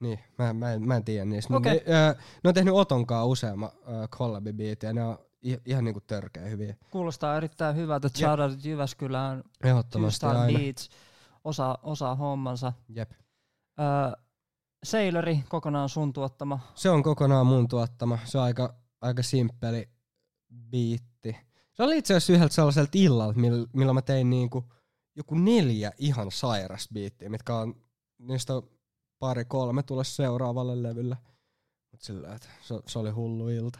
niin, mä, mä, en, mä en tiedä niistä. Mut Okei. Ne, uh, ne on tehnyt Otonkaan useamman uh, kollabibiitin, ja ne on ihan niinku törkeä hyviä. Kuulostaa erittäin hyvältä. Jep. Shout out Jyväskylään. Ehdottomasti aina. Beats osaa, osaa hommansa. Jep. Öö, Sailori kokonaan sun tuottama. Se on kokonaan mun tuottama. Se on aika, aika simppeli biitti. Se oli itse asiassa yhdeltä sellaiselta illalta, millä, mä tein niinku joku neljä ihan sairas biittiä, mitkä on, niistä pari kolme tulla seuraavalle levylle. Mut sillä, että se, se oli hullu ilta.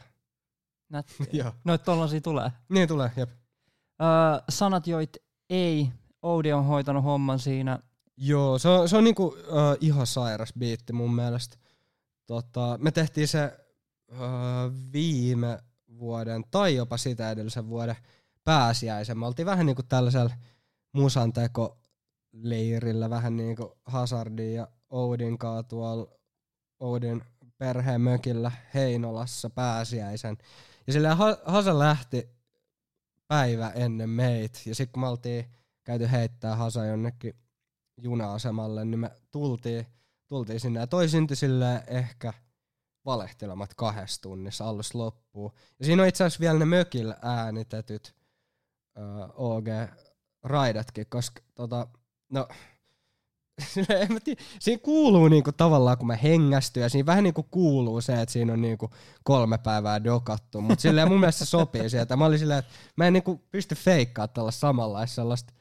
Nättiä. Joo. Noit tollasia tulee. Niin tulee, jep. Öö, sanat joit ei. Oudi on hoitanut homman siinä. Joo, se on, se on niinku uh, ihan sairas biitti mun mielestä. Tota, me tehtiin se uh, viime vuoden tai jopa sitä edellisen vuoden pääsiäisen. Me oltiin vähän niinku tällaisella musanteko-leirillä, vähän niinku Hazardin ja Oudin kaa tuolla Oudin perheen mökillä Heinolassa pääsiäisen. Ja sillä Hasa lähti päivä ennen meitä. Ja sitten kun me oltiin käyty heittää Hasa jonnekin juna-asemalle, niin me tultiin, tultiin sinne. Ja toi ehkä valehtelemat kahdessa tunnissa alusta loppuun. Ja siinä on itse asiassa vielä ne mökillä äänitetyt uh, OG-raidatkin, koska tota, no, en mä tiedä, siinä kuuluu niinku tavallaan, kun mä hengästyn, ja siinä vähän niinku kuuluu se, että siinä on niinku kolme päivää dokattu, mutta silleen mun mielestä se sopii sieltä. Mä olin silleen, että mä en niinku pysty feikkaa tällä samanlaista sellaista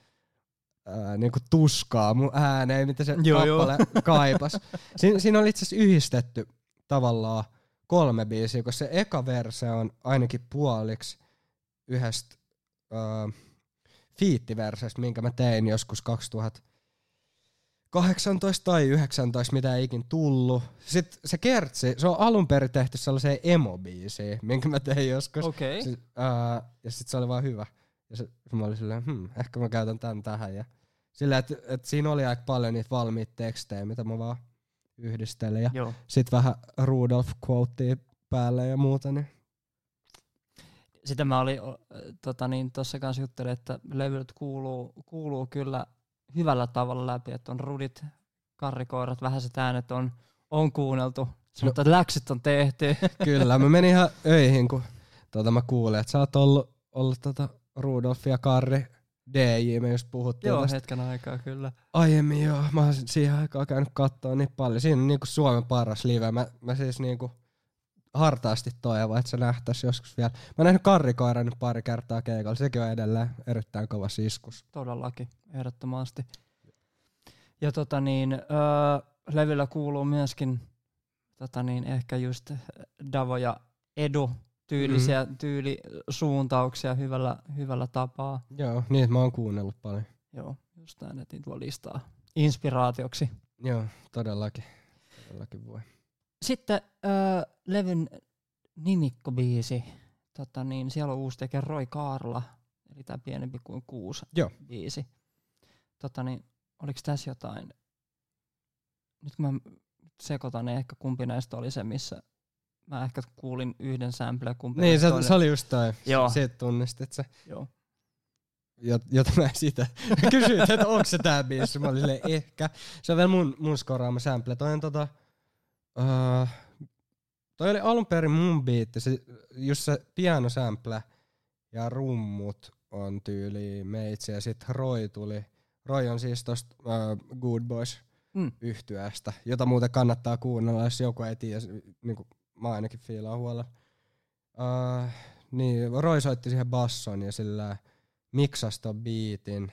ää, niinku tuskaa mun ääneen, mitä se Joo, kappale kaipas. Siin, siinä oli itse asiassa yhdistetty tavallaan kolme biisiä, koska se eka verse on ainakin puoliksi yhdestä uh, fiittiversestä, minkä mä tein joskus 2018 tai 19, mitä ei ikin tullut. Sitten se kertsi, se on alun perin tehty sellaiseen emo-biisiin, minkä mä tein joskus. Okay. Se, uh, ja sitten se oli vaan hyvä. Ja se, mä olin silleen, hmm, ehkä mä käytän tän tähän. Ja sillä, että et siinä oli aika paljon niitä valmiita tekstejä, mitä mä vaan yhdistelin. Ja Joo. sit vähän Rudolf quotea päälle ja muuta. Niin. Sitä mä olin tota niin, tossa kanssa juttelin, että levyt kuuluu, kuuluu kyllä hyvällä tavalla läpi, että on rudit, karrikoirat, vähäiset äänet on, on kuunneltu. Mutta no. läksyt on tehty. Kyllä, mä menin ihan öihin, kun tota mä kuulin, että sä oot ollut, ollut tota Rudolf ja Karri DJ, me just puhuttiin Joo, tästä hetken aikaa kyllä. aiemmin joo. Mä oon siihen aikaan käynyt kattoo niin paljon. Siinä on niinku Suomen paras live. Mä, mä siis niinku hartaasti toivon, että se nähtäisi joskus vielä. Mä oon nähnyt Karrikoiran nyt pari kertaa keikalla. Sekin on edelleen erittäin kova siskus. Todellakin, ehdottomasti. Ja tota niin, öö, levyllä kuuluu myöskin tota niin, ehkä just Davo ja Edu tyylisiä mm. tyylisuuntauksia hyvällä, hyvällä tapaa. Joo, niin mä oon kuunnellut paljon. Joo, just näin, että niitä voi listaa inspiraatioksi. Joo, todellakin. Todellakin voi. Sitten öö, levyn nimikkobiisi, tota niin, siellä on uusi tekijä Roy Kaarla, eli tämä pienempi kuin kuusi Joo. biisi. Tota niin, oliko tässä jotain, nyt kun mä sekoitan, niin ehkä kumpi näistä oli se, missä mä ehkä kuulin yhden sample, kumpi Niin, se, se oli just toi. Joo. Siitä tunnistit se. Joo. Jot, jota mä sitä kysyin, että onko se tää biisi. Mä olin silleen, ehkä. Se on vielä mun, mun skoraama sample. Toi on tota... Uh, toi oli alun perin mun biitti. Se, just se piano sample ja rummut on tyyli meitsi. Ja sit Roy tuli. Roy on siis tosta uh, Good Boys Mm. yhtyeestä, jota muuten kannattaa kuunnella, jos joku ei tiedä, niin kuin mä ainakin fiilaan huolella. Uh, niin, Roy soitti siihen basson ja sillä miksasi ton biitin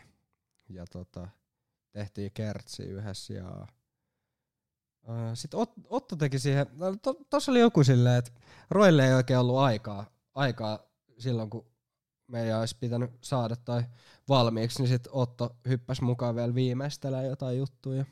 ja tota, tehtiin kertsi yhdessä ja uh, sitten Ot, Otto teki siihen, no, to, tossa oli joku silleen, että Roille ei oikein ollut aikaa, aikaa silloin kun meidän olisi pitänyt saada tai valmiiksi, niin sitten Otto hyppäsi mukaan vielä viimeistelemään jotain juttuja.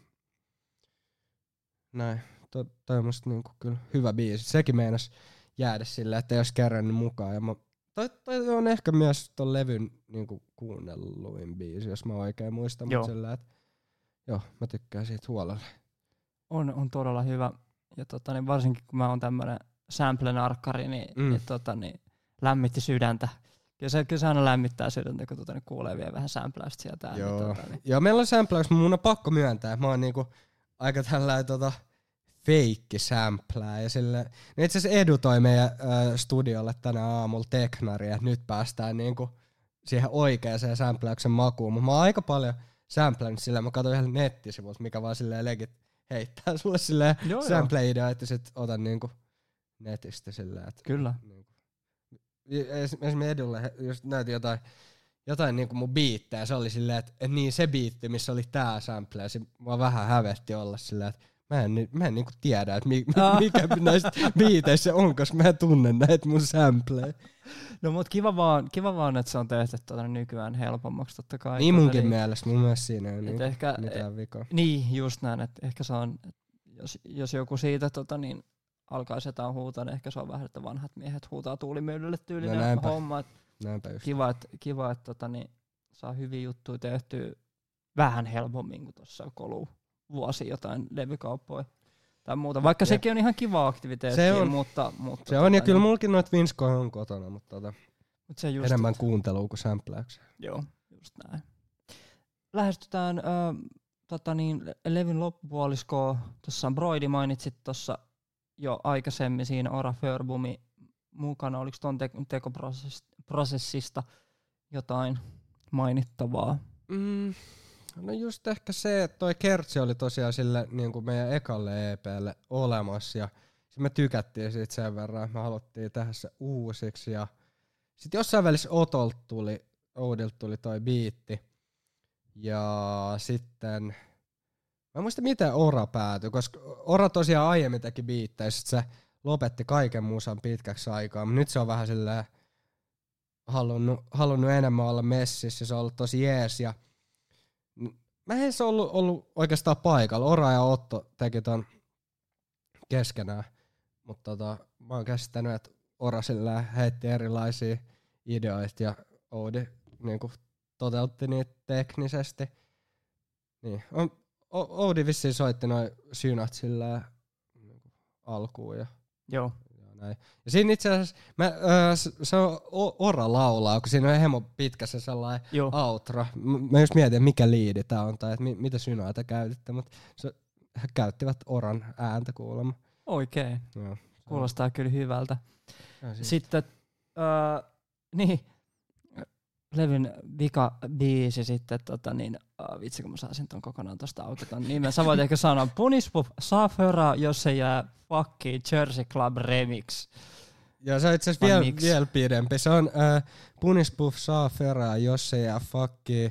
Näin. To, toi on musta niinku kyllä hyvä biisi. Sekin meinas jäädä sillä, että ei olisi kerännyt mukaan. Ja mä, toi, toi, on ehkä myös ton levyn niinku kuunnelluin biisi, jos mä oikein muistan. Joo. Sillä, että joo, mä tykkään siitä huolella. On, on todella hyvä. Ja tota, niin varsinkin kun mä oon tämmönen sample-narkkari, niin, Mm. niin, tota, niin lämmitti sydäntä. Kyllä se, kyllä se aina lämmittää sydäntä, kun tota, niin kuulee vielä vähän sampläystä sieltä. Niin, Joo. tota, niin. Joo, meillä on sampläys, mun on pakko myöntää. Mä oon niinku aika tällainen tota, feikki samplää. Ja sille, no itse asiassa Edu toi meidän ö, studiolle tänä aamulla teknaria, että nyt päästään niinku siihen oikeaan sampläyksen makuun. Mutta mä oon aika paljon samplannut sillä, mä katsoin ihan nettisivulta, mikä vaan silleen legit heittää sulle silleen joo. sample-idea, että sit otan niinku netistä silleen, että Kyllä. Niinku. Esimerkiksi Edulle just näytin jotain jotain niinku mun biittejä. Se oli silleen, että et niin se biitti, missä oli tää sample, ja se mua vähän hävetti olla silleen, että mä en, mä en niinku tiedä, että mi, mi, Ah. mikä näistä biiteissä on, koska mä en tunne näitä mun sampleja. No mut kiva vaan, kiva vaan, että se on tehty tuota nykyään helpommaksi totta kai. Niin munkin eli- mielestä, mun mielestä siinä ei ole et niinku ehkä, mitään vikaa. Niin, just näin, että ehkä se on, jos, jos joku siitä tota, niin alkaisi jotain huutaa, niin ehkä se on vähän, että vanhat miehet huutaa tuulimyllylle tyylinen No näinpä. homma. Et Näinpä just. kiva, että kiva, et, tota, niin, saa hyviä juttuja tehtyä vähän helpommin kuin tuossa kolu vuosi jotain levykauppoja tai muuta. Vaikka Jep. sekin on ihan kiva aktiviteetti, Se on. mutta, mutta Se on, ja tota, kyllä niin, mullakin noita vinskoja on kotona, mutta tota, mut se just, enemmän kuuntelua kuin sampläyksiä. Joo, just näin. Lähestytään ö, tota niin, le- levyn loppupuoliskoa. Tuossa Broidi mainitsit tuossa jo aikaisemmin siinä Ora Förbumi mukana. Oliko tuon te- tekoprosessista jotain mainittavaa? Mm, no just ehkä se, että toi kertsi oli tosiaan sille niin kuin meidän ekalle EPlle olemassa ja me tykättiin siitä sen verran, me haluttiin tehdä se uusiksi ja sitten jossain välissä Otolta tuli, Oudilta tuli toi biitti ja sitten mä en muista miten Ora päätyi, koska Ora tosiaan aiemmin teki biittejä, sit se lopetti kaiken musan pitkäksi aikaa, mutta nyt se on vähän silleen halunnut, halunnut enemmän olla messissä, se on ollut tosi jees ja mä en edes ollut, ollut oikeastaan paikalla. Ora ja Otto teki ton keskenään, mutta tota, mä oon käsittänyt, että Ora sillä heitti erilaisia ideoita ja Oudi niinku toteutti niitä teknisesti. Niin. On, O- Oudi vissiin soitti noin synat sillä niinku alkuun ja Joo. Näin. Ja siinä itse asiassa, mä, öö, se on Ora laulaa, kun siinä on hemo pitkä se sellainen Joo. outro. Mä just mietin, mikä liidi tää on, tai että mi- mitä synoita käytitte, mutta se, he käyttivät Oran ääntä kuulemma. Oikein. Joo. Kuulostaa kyllä hyvältä. Ja siis- Sitten, öö, niin, levyn vika biisi sitten, tota niin, äh, vitsi kun mä saisin ton kokonaan tosta auki ton nimen. Sä voit ehkä sanoa, Punispuff saa föraa, jos se jää fucking Jersey Club remix. Ja se on itse asiassa vielä, vielä pidempi. Se on äh, Punispuff saa feraa, jos se jää fucking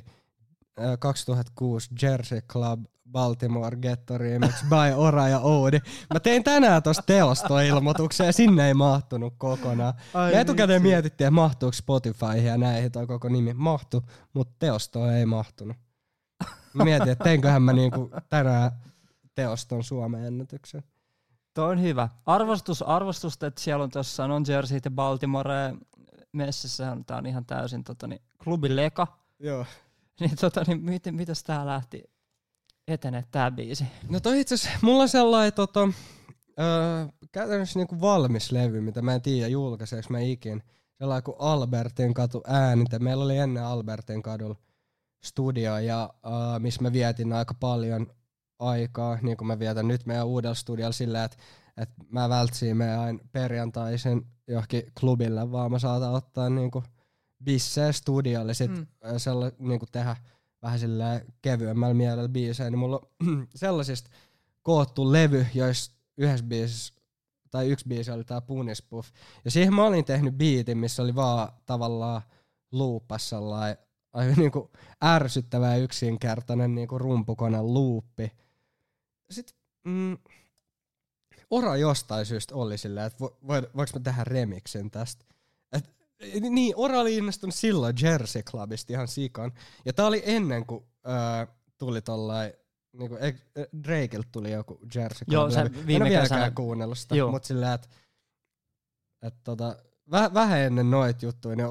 2006 Jersey Club Baltimore Ghetto Remix by Ora ja Oudi. Mä tein tänään tosta teostoilmoituksen ja sinne ei mahtunut kokonaan. Ai Me etukäteen mietittiin, että mahtuuko Spotifyhin ja näihin toi koko nimi. Mahtu, mutta teostoon ei mahtunut. Mä mietin, että teinköhän mä niinku tänään teoston Suomen ennätyksen. Toi on hyvä. Arvostus, arvostusta, että siellä on tuossa on Jersey ja Baltimore messissä, tää on ihan täysin tota, niin, klubi Leka. Joo. Niin, tota, niin miten, mitäs tää lähti etenee tää biisi? No toi itse mulla on sellainen tota, öö, käytännössä niinku valmis levy, mitä mä en tiedä julkaiseeko mä ikin. Sellainen kuin Albertin katu äänitä. Meillä oli ennen Albertin kadulla studio, ja öö, missä mä vietin aika paljon aikaa, niin kuin mä vietän nyt meidän uudella studiolla sillä, että et mä vältsin meidän aina perjantaisin johonkin klubille, vaan mä saatan ottaa niinku bissejä studiolle sit Mm. sella, niinku tehdä vähän sillä kevyemmällä mielellä biisejä, niin mulla on sellaisista koottu levy, joista yhdessä biisissä tai yksi biisi oli tää Punispuff. Ja siihen mä olin tehnyt biitin, missä oli vaan tavallaan luuppas sellainen aivan niinku ärsyttävä ja yksinkertainen niinku rumpukonen luuppi. Sitten mm, Ora jostain syystä oli silleen, että vo, vo, voiko mä tehdä remixin tästä. Niin, Ora oli innostunut silloin Jersey Clubista ihan sikan. Ja tää oli ennen kuin öö, tuli tollain, niinku, eik- Drakelta tuli joku Jersey Club. Joo, levy. viime en kesänä- vieläkään kuunnellut sitä, Joo. mutta silleen, että et tota, väh, vähän ennen noit juttuja, niin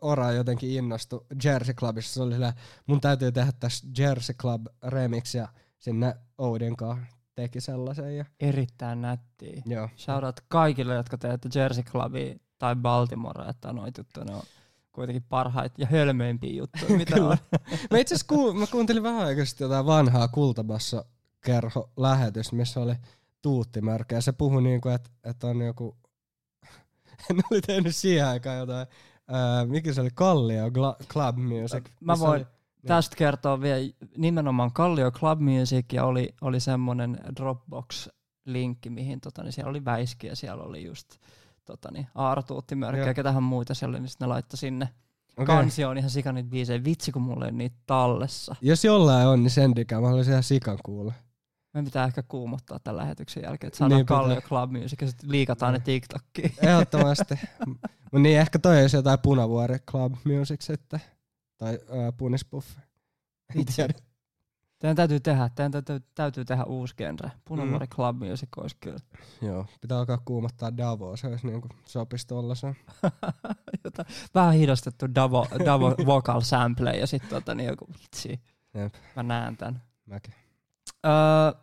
Ora jotenkin innostui Jersey Clubissa. Se oli silleen, mun täytyy tehdä tässä Jersey Club remix ja sinne Oudin kanssa teki sellaisen. Ja, Erittäin nättiä. joo. Shoutout kaikille, jotka teette Jersey Clubia tai Baltimore, että noita juttuja, ne on kuitenkin parhaita ja hölmöimpiä juttuja, mitä on. Mä itse asiassa kuul, mä kuuntelin vähän aikaa sitten jotain vanhaa kultabassa kerho lähetystä, missä oli. Ja se puhui niinku, että et on joku... ne oli tehnyt siihen aikaan jotain... Ää, mikä se oli? Kallio Gla- Club Music. Mä voin oli- tästä kertoa vielä nimenomaan Kallio Club Music ja oli, oli semmonen Dropbox-linkki, mihin tota, niin siellä oli väiski ja siellä oli just tota, niin, Aaro Tuuttimörkkä Joo. ja ketähän muita siellä niin ne laittoi sinne, Okay. Kansi on ihan sikan niitä biisejä. Vitsi kun mulla ei niitä tallessa. Jos jollain on, niin sendikää. Mä haluaisin ihan sikan kuulla. Me pitää ehkä kuumottaa tämän lähetyksen jälkeen, että saadaan niin Kallio Club Music ja sitten liikataan ne niin. TikTokkiin. Ehdottomasti. Mutta niin ehkä toi olisi jotain Punavuori Club Music sitten. Tai uh, Punispuff. Itse. Teidän täytyy tehdä, teidän täytyy, täytyy tehdä uusi genre. Punavuori mm. Club Music olisi kyllä. Joo, pitää alkaa kuumottaa Davo, se olisi niinku sopisi tollasen. Vähän hidastettu Davo, Davo vocal sample ja sitten tota, niin joku vitsi. Jep. Mä näen tän. Mäkin. Öö,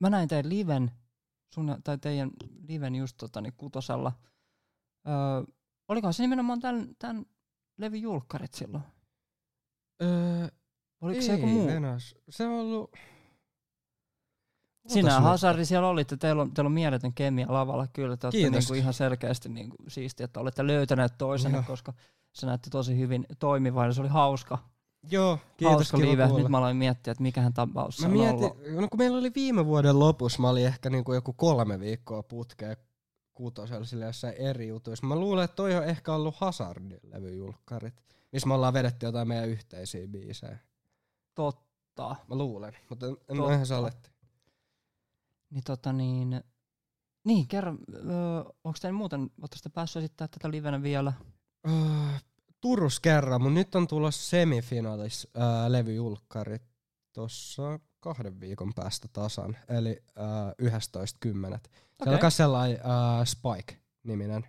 mä näin teidän liven, sun, tai teidän liven just tota, niin kutosella. Öö, olikohan se nimenomaan tämän, tämän levy julkkarit silloin? Öö, Oliko ei, se joku muu? Venäs. Se on ollut... Sinä Hazardi siellä olitte, teillä on, teillä on mieletön kemia lavalla kyllä, te olette niinku ihan selkeästi niinku siistiä, että olette löytäneet toisenne, Joo. koska se näytti tosi hyvin toimivan ja se oli hauska. Joo, kiitos. Hauska live. Nyt mä aloin miettiä, että mikähän tapaus se mä mietin, no kun meillä oli viime vuoden lopussa, mä olin ehkä niinku joku kolme viikkoa putkeen kutosella sille jossain eri jutuissa. Mä luulen, että toi on ehkä ollut Hazardin levyjulkkarit, missä me ollaan vedetty jotain meidän yhteisiä biisejä. Totta. Mä luulen, mutta en, en ole ihan saletti. Niin tota niin, niin kerro, öö, onko teillä muuten, ootteko päässyt esittää tätä livenä vielä? Öö, Turus kerran, mutta nyt on tulossa semifinaalis öö, levyjulkkarit tuossa kahden viikon päästä tasan, eli öö, 11.10. Okay. Siellä on sellainen öö, Spike-niminen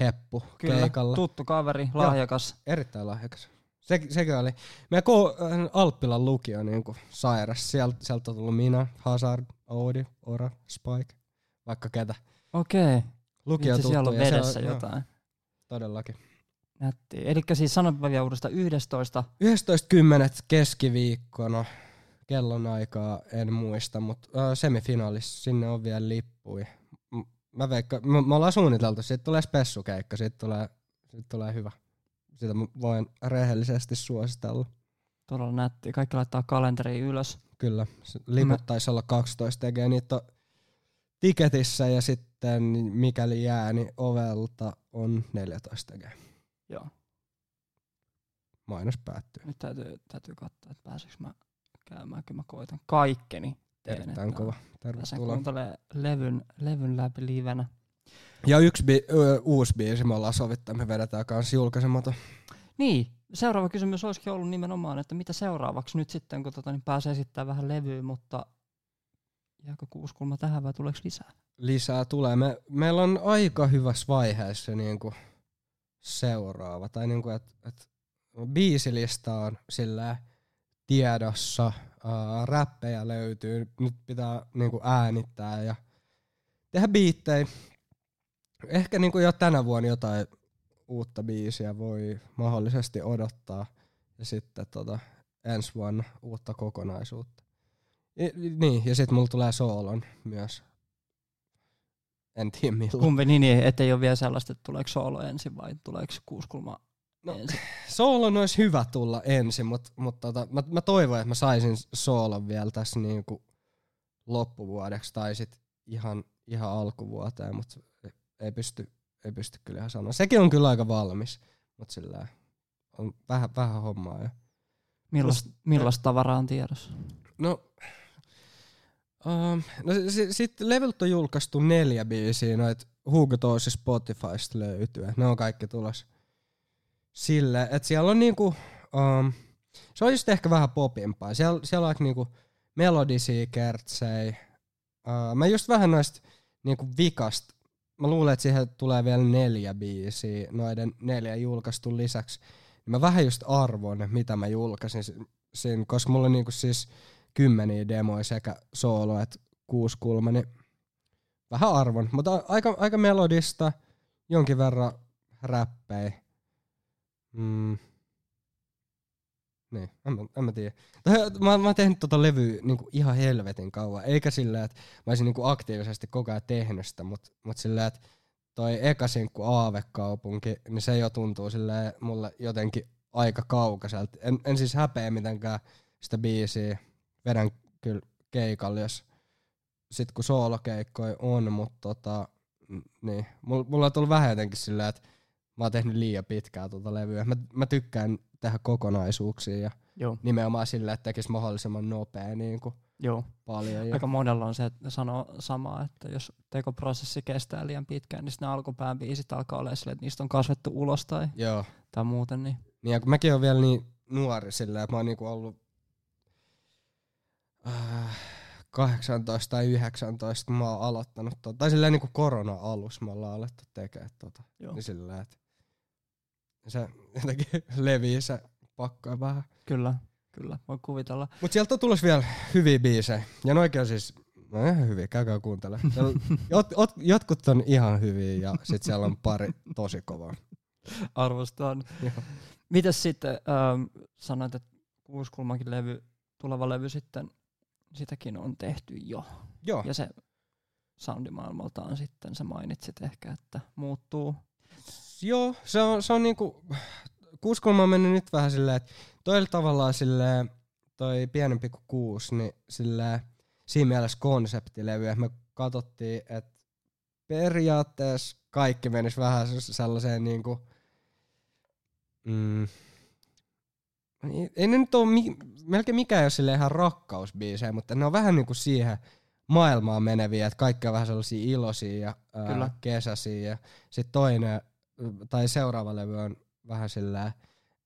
heppu Kyllä, keikalla. tuttu kaveri, lahjakas. Joo, erittäin lahjakas. Se, sekin oli. Meidän ko- äh, Alppilan lukio niin kuin sairas. Sieltä, sieltä on tullut minä, Hazard, Oudi, Ora, Spike, vaikka ketä. Okei. Okay. Lukio tuttu. siellä on vedessä on, jotain. Joo, todellakin. Nätti. Eli siis sanonpa vielä uudestaan 11. 11.10. keskiviikkona. Kellon aikaa en muista, mutta uh, semifinaalissa sinne on vielä lippui. Mä veikka, me, me ollaan suunniteltu, siitä tulee spessukeikka, siitä tulee, siitä tulee hyvä sitä voin rehellisesti suositella. Todella nätti. Kaikki laittaa kalenteriin ylös. Kyllä. Liput taisi olla 12 tekee. Niitä on tiketissä ja sitten mikäli jää, niin ovelta on 14 tekee. Joo. Mainos päättyy. Nyt täytyy, täytyy katsoa, että pääseekö mä käymään. Kyllä mä koitan kaikkeni. Erittäin kova. Tervetuloa. Kuuntelee levyn, levyn läpi livenä. Ja yksi bi- ö, uusi biisi me ollaan sovittu, me vedetään kanssa julkaisematon. Niin, seuraava kysymys olisikin ollut nimenomaan, että mitä seuraavaksi nyt sitten, kun tota, niin pääsee esittämään vähän levyä, mutta jääkö kuuskulma tähän vai tuleeko lisää? Lisää tulee. Me, meillä on aika hyvässä vaiheessa niin kuin seuraava. Tai niin kuin, että et biisilista on sillä tiedossa, ää, räppejä löytyy, nyt pitää niin kuin äänittää ja tehdä biittejä ehkä niin kuin jo tänä vuonna jotain uutta biisiä voi mahdollisesti odottaa. Ja sitten tota, ensi vuonna uutta kokonaisuutta. I, niin, ja sitten mulla tulee soolon myös. En tiedä milloin. Kumpi niin, niin, ettei ole vielä sellaista, että tuleeko soolo ensin vai tuleeko kuuskulma no, ensin? Soolon olisi hyvä tulla ensin, mutta mut tota, mä, mä toivon, että mä saisin soolon vielä tässä niinku loppuvuodeksi tai sitten ihan, ihan alkuvuoteen, mutta ei pysty, ei pysty kyllä ihan sanoa. Sekin on kyllä aika valmis, mutta sillä on vähän, vähän hommaa jo. Millaista, millaista tavaraa on tiedossa? No, um, no sitten sit levyltä on julkaistu neljä biisiä, noit Hugo Tosi Spotifysta löytyy. Ne on kaikki tulos sille, että siellä on niinku, um, se on just ehkä vähän popimpaa. Siellä, siellä on niinku melodisia kertsejä. Uh, mä just vähän noista niinku vikasta mä luulen, että siihen tulee vielä neljä biisiä noiden neljä julkaistun lisäksi. Mä vähän just arvon, mitä mä julkaisin siinä, koska mulla on niinku siis kymmeniä demoja sekä solo että kuusi kulma, niin vähän arvon. Mutta aika, aika melodista, jonkin verran räppejä. Mm, niin, en mä, en mä tiedä. Mä, mä oon tehnyt tota levyä niinku ihan helvetin kauan, eikä sillä, että mä olisin niinku aktiivisesti koko ajan tehnyt sitä, mutta mut sillä, että toi eka sinkku Aavekaupunki, niin se jo tuntuu sille mulle jotenkin aika kaukaiselta. En, en siis häpeä mitenkään sitä biisiä, vedän kyllä keikalle, jos sit kun soolokeikkoja on, mutta tota, niin, mulla, mulla on tullut vähän jotenkin sillä, että mä oon tehnyt liian pitkää tuota levyä. Mä, mä tykkään tehdä kokonaisuuksia ja Joo, nimenomaan sillä, että tekisi mahdollisimman nopea niin kuin joo. paljon. Ja, Aika monella on se, että sanoo samaa, että jos tekoprosessi kestää liian pitkään, niin sitten ne alkupään biisit alkaa olla silleen, että niistä on kasvettu ulos tai, joo. tai muuten. Niin. Niin ja kun mäkin oon vielä niin nuori sillä, että mä oon niinku ollut äh, 18 tai 19, kun mä oon aloittanut, tota, tai silleen niinku korona-alus me ollaan alettu tekemään tota. Joo. Niin sillä, että se jotenkin levii se pakka vähän. Kyllä, kyllä, voi kuvitella. Mut sieltä on tulos vielä hyviä biisejä. Ja noikin on siis, no ihan hyviä, käykää kuuntele. Jot, jot, jotkut on ihan hyviä ja sit siellä on pari tosi kovaa. Arvostan. Mitäs sitten, ähm, sanoit, että kuuskulmankin levy, tuleva levy sitten, sitäkin on tehty jo. Joo, Ja se soundimaailmaltaan sitten, sä mainitsit ehkä, että muuttuu. Joo, se on, se on niinku, kuuskulma on mennyt nyt vähän silleen, että toi oli tavallaan silleen, toi pienempi kuin kuusi, niin silleen, siinä mielessä konseptilevy, että me katsottiin, että periaatteessa kaikki menisi vähän se- sellaiseen niinku, mm, ei, ei ne nyt ole, mi, melkein mikään ei ole silleen ihan rakkausbiisejä, mutta ne on vähän niinku siihen maailmaan meneviä, että kaikki on vähän sellaisia iloisia ja ää, kesäisiä ja sitten toinen tai seuraava levy on vähän sillä,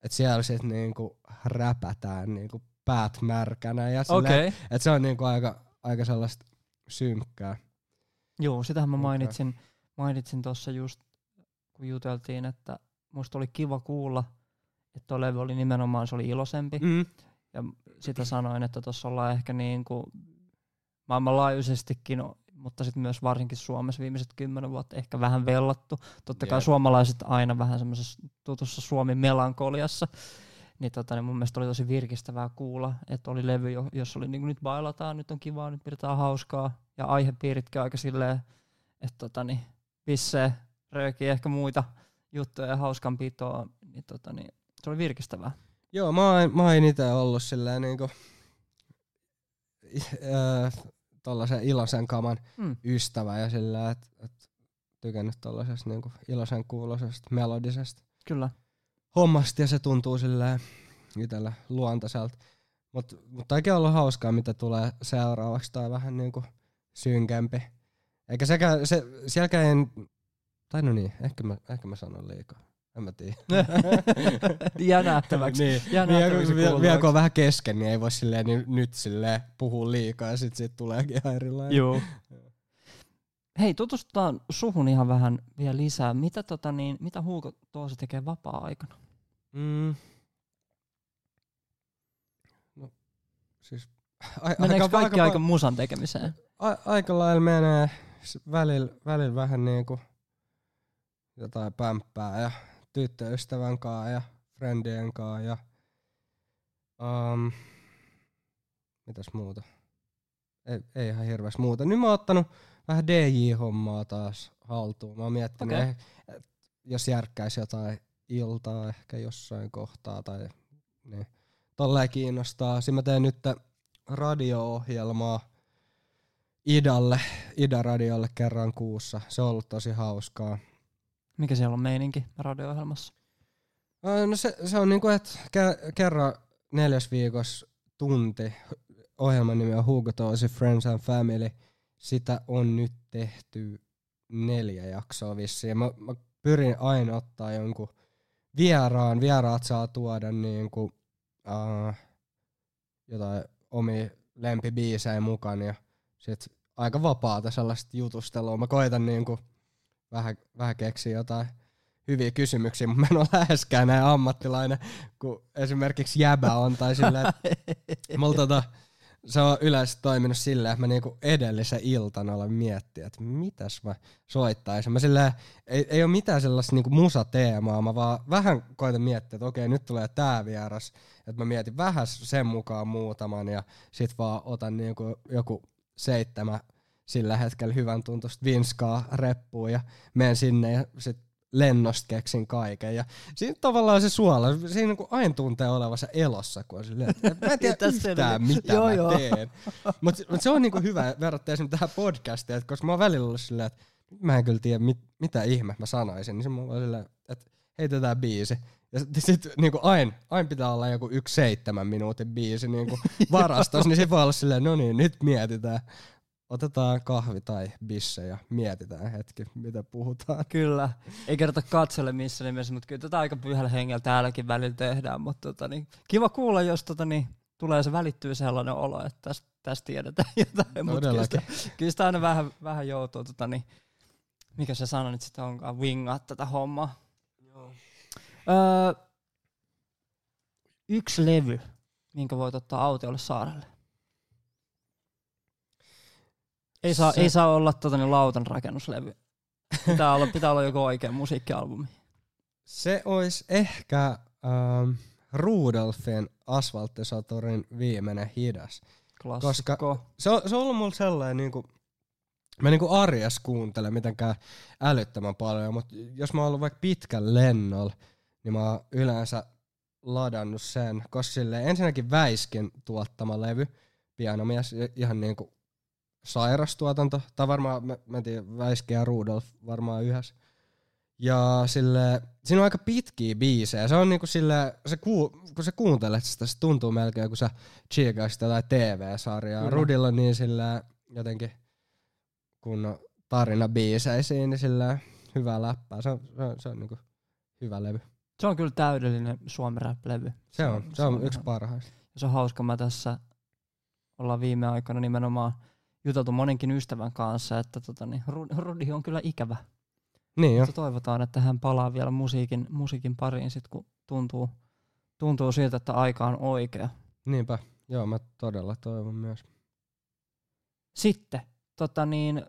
että siellä sit niinku räpätään niinku päät märkänä ja sillä, Okei. Okay. että se on niinku aika, aika sellaista synkkää. Joo, sitähän mä mainitsin, mainitsin tuossa just, kun juteltiin, että musta oli kiva kuulla, että tuo levy oli nimenomaan, se oli iloisempi. Mm. Ja sitä sanoin, että tuossa ollaan ehkä niin kuin maailmanlaajuisestikin, mutta sitten myös varsinkin Suomessa viimeiset kymmenen vuotta ehkä vähän vellattu. Totta kai Jep. suomalaiset aina vähän semmoisessa tutussa Suomen melankoliassa. Niin, tota, niin mun mielestä oli tosi virkistävää kuulla, että oli levy, jo- jossa oli niin kuin nyt bailataan, nyt on kivaa, nyt pidetään hauskaa. Ja aihepiiritkin aika silleen, että tota, niin, pissee, röökiä, ehkä muita juttuja ja hauskanpitoa. Niin, tota, niin, se oli virkistävää. Joo, mä oon, mä oon ite ollut silleen niinku, äh, tollasen iloisen kaman Mm. ystävä ja sillä, että et tykännyt tollasesta niinku iloisen kuulosesta, melodisesta Kyllä. hommasta ja se tuntuu silleen itellä luontaiselta. Mutta mut oikein ollut hauskaa, mitä tulee seuraavaksi tai vähän niinku synkempi. Eikä sekä, se, sielläkään en, tai no niin, ehkä mä, ehkä mä sanon liikaa. En mä tiedä. Jää nähtäväksi. niin, Jää niin, nähtäväksi vielä, vielä kun on vähän kesken, niin ei voi silleen niin, nyt silleen puhua liikaa ja sit siitä tuleekin ihan erilainen. Joo. Hei, tutustutaan suhun ihan vähän vielä lisää. Mitä, tota, niin, mitä Huuko tuossa tekee vapaa-aikana? Mm. No, siis a, Meneekö kaikki aika, aika, musan tekemiseen? a, aika lailla menee välillä, välillä vähän niinku jotain pämppää ja tyttöystävän kanssa ja friendien kanssa ja um, mitäs muuta? Ei, ei ihan hirveästi muuta. Nyt mä oon ottanut vähän DJ-hommaa taas haltuun. Mä oon miettinyt, okay. eh, jos järkkäisi jotain iltaa ehkä jossain kohtaa tai niin. Tolleen kiinnostaa. Siinä mä teen nyt radio-ohjelmaa Idalle, Ida-radiolle kerran kuussa. Se on ollut tosi hauskaa. Mikä siellä on meininki radio-ohjelmassa? No se, se on niinku, että ke- kerran neljäs viikossa tunti. Ohjelman nimi on Hugo Tosi Friends and Family. Sitä on nyt tehty neljä jaksoa vissiin. Mä, mä pyrin aina ottaa jonkun vieraan. Vieraat saa tuoda niinku, uh, jotain omia lempibiisejä mukaan ja sit aika vapaata sellaista jutustelua. Mä koitan niinku vähän, vähän keksiä jotain hyviä kysymyksiä, mutta mä en ole läheskään näin ammattilainen, kun esimerkiksi jäbä on, tai että mulla tota, se on yleensä toiminut silleen, että mä niinku edellisen iltana olen miettiä, että mitäs mä soittaisin. Mä silleen, ei, ei ole mitään sellaista niinku musateemaa, mä vaan vähän koitan miettiä, että okei, nyt tulee tää vieras, että mä mietin vähän sen mukaan muutaman, ja sit vaan otan niinku joku seitsemän sillä hetkellä hyvän tuntusta vinskaa reppuun ja menen sinne ja sit lennosta keksin kaiken. Ja siinä tavallaan se suola, siinä niin aina tuntee olevansa elossa, kun on silleen, että mä en tiedä yhtään, mitä Joo, mä joo. teen. Mutta mut se on niinku hyvä verrattuna esimerkiksi tähän podcastiin, että koska mä oon välillä ollut silleen, että mä en kyllä tiedä mit, mitä ihme mä sanoisin, niin se mulla silleen, että heitetään biisi. Ja sitten sit, niinku aina ain pitää olla joku yksi seitsemän minuutin biisi niinku varastos, niin se voi olla silleen, no niin, nyt mietitään. Otetaan kahvi tai bisse ja mietitään hetki, mitä puhutaan. Kyllä. Ei kerta katselle missä nimessä, mutta kyllä tätä aika pyhällä hengellä täälläkin välillä tehdään. Mutta tota, niin, kiva kuulla, jos tota, niin, tulee se välittyy sellainen olo, että tästä, tästä tiedetään jotain. Mutta kyllä, sitä, kyllä sitä aina vähän, vähän joutuu, tota, niin, mikä se sana nyt sitten onkaan, wingaa tätä hommaa. Joo. Öö, yksi levy, minkä voit ottaa autiolle saarelle. Ei saa, se... ei saa olla tota, niin lautan rakennuslevy. Pitää olla, pitää olla joku oikea musiikkialbumi. Se olisi ehkä ähm, Rudolfin Asfalttisatorin viimeinen hidas. Klassikko. Koska se on, se on ollut mulla sellainen, niin kuin, mä niin arjes kuuntelen mitenkään älyttömän paljon, mutta jos mä oon ollut vaikka pitkän lennolla, niin mä oon yleensä ladannut sen, koska sille ensinnäkin Väiskin tuottama levy, pianomies, ihan niinku sairastuotanto, tai varmaan, mä, mä en tiedä, Väiski ja Rudolf varmaan yhdessä. Ja sille, siinä on aika pitkiä biisejä. Se on niinku sille, se ku, kun sä kuuntelet sitä, se tuntuu melkein, kun sä chiikaisit jotain TV-sarjaa. Kyllä. Rudilla on niin sillä jotenkin kun tarina biiseisiin, niin sillä hyvä läppää. Se on, se on, se on niinku hyvä levy. Se on kyllä täydellinen suomi rap-levy. Se on, se on, se on yksi parhaista. Se on hauska, mä tässä ollaan viime aikoina nimenomaan juteltu monenkin ystävän kanssa, että tota, niin, Rudi on kyllä ikävä. Niin jo. toivotaan, että hän palaa vielä musiikin, musiikin pariin sit, kun tuntuu, tuntuu siltä, että aika on oikea. Niinpä, joo mä todella toivon myös. Sitten, tota niin,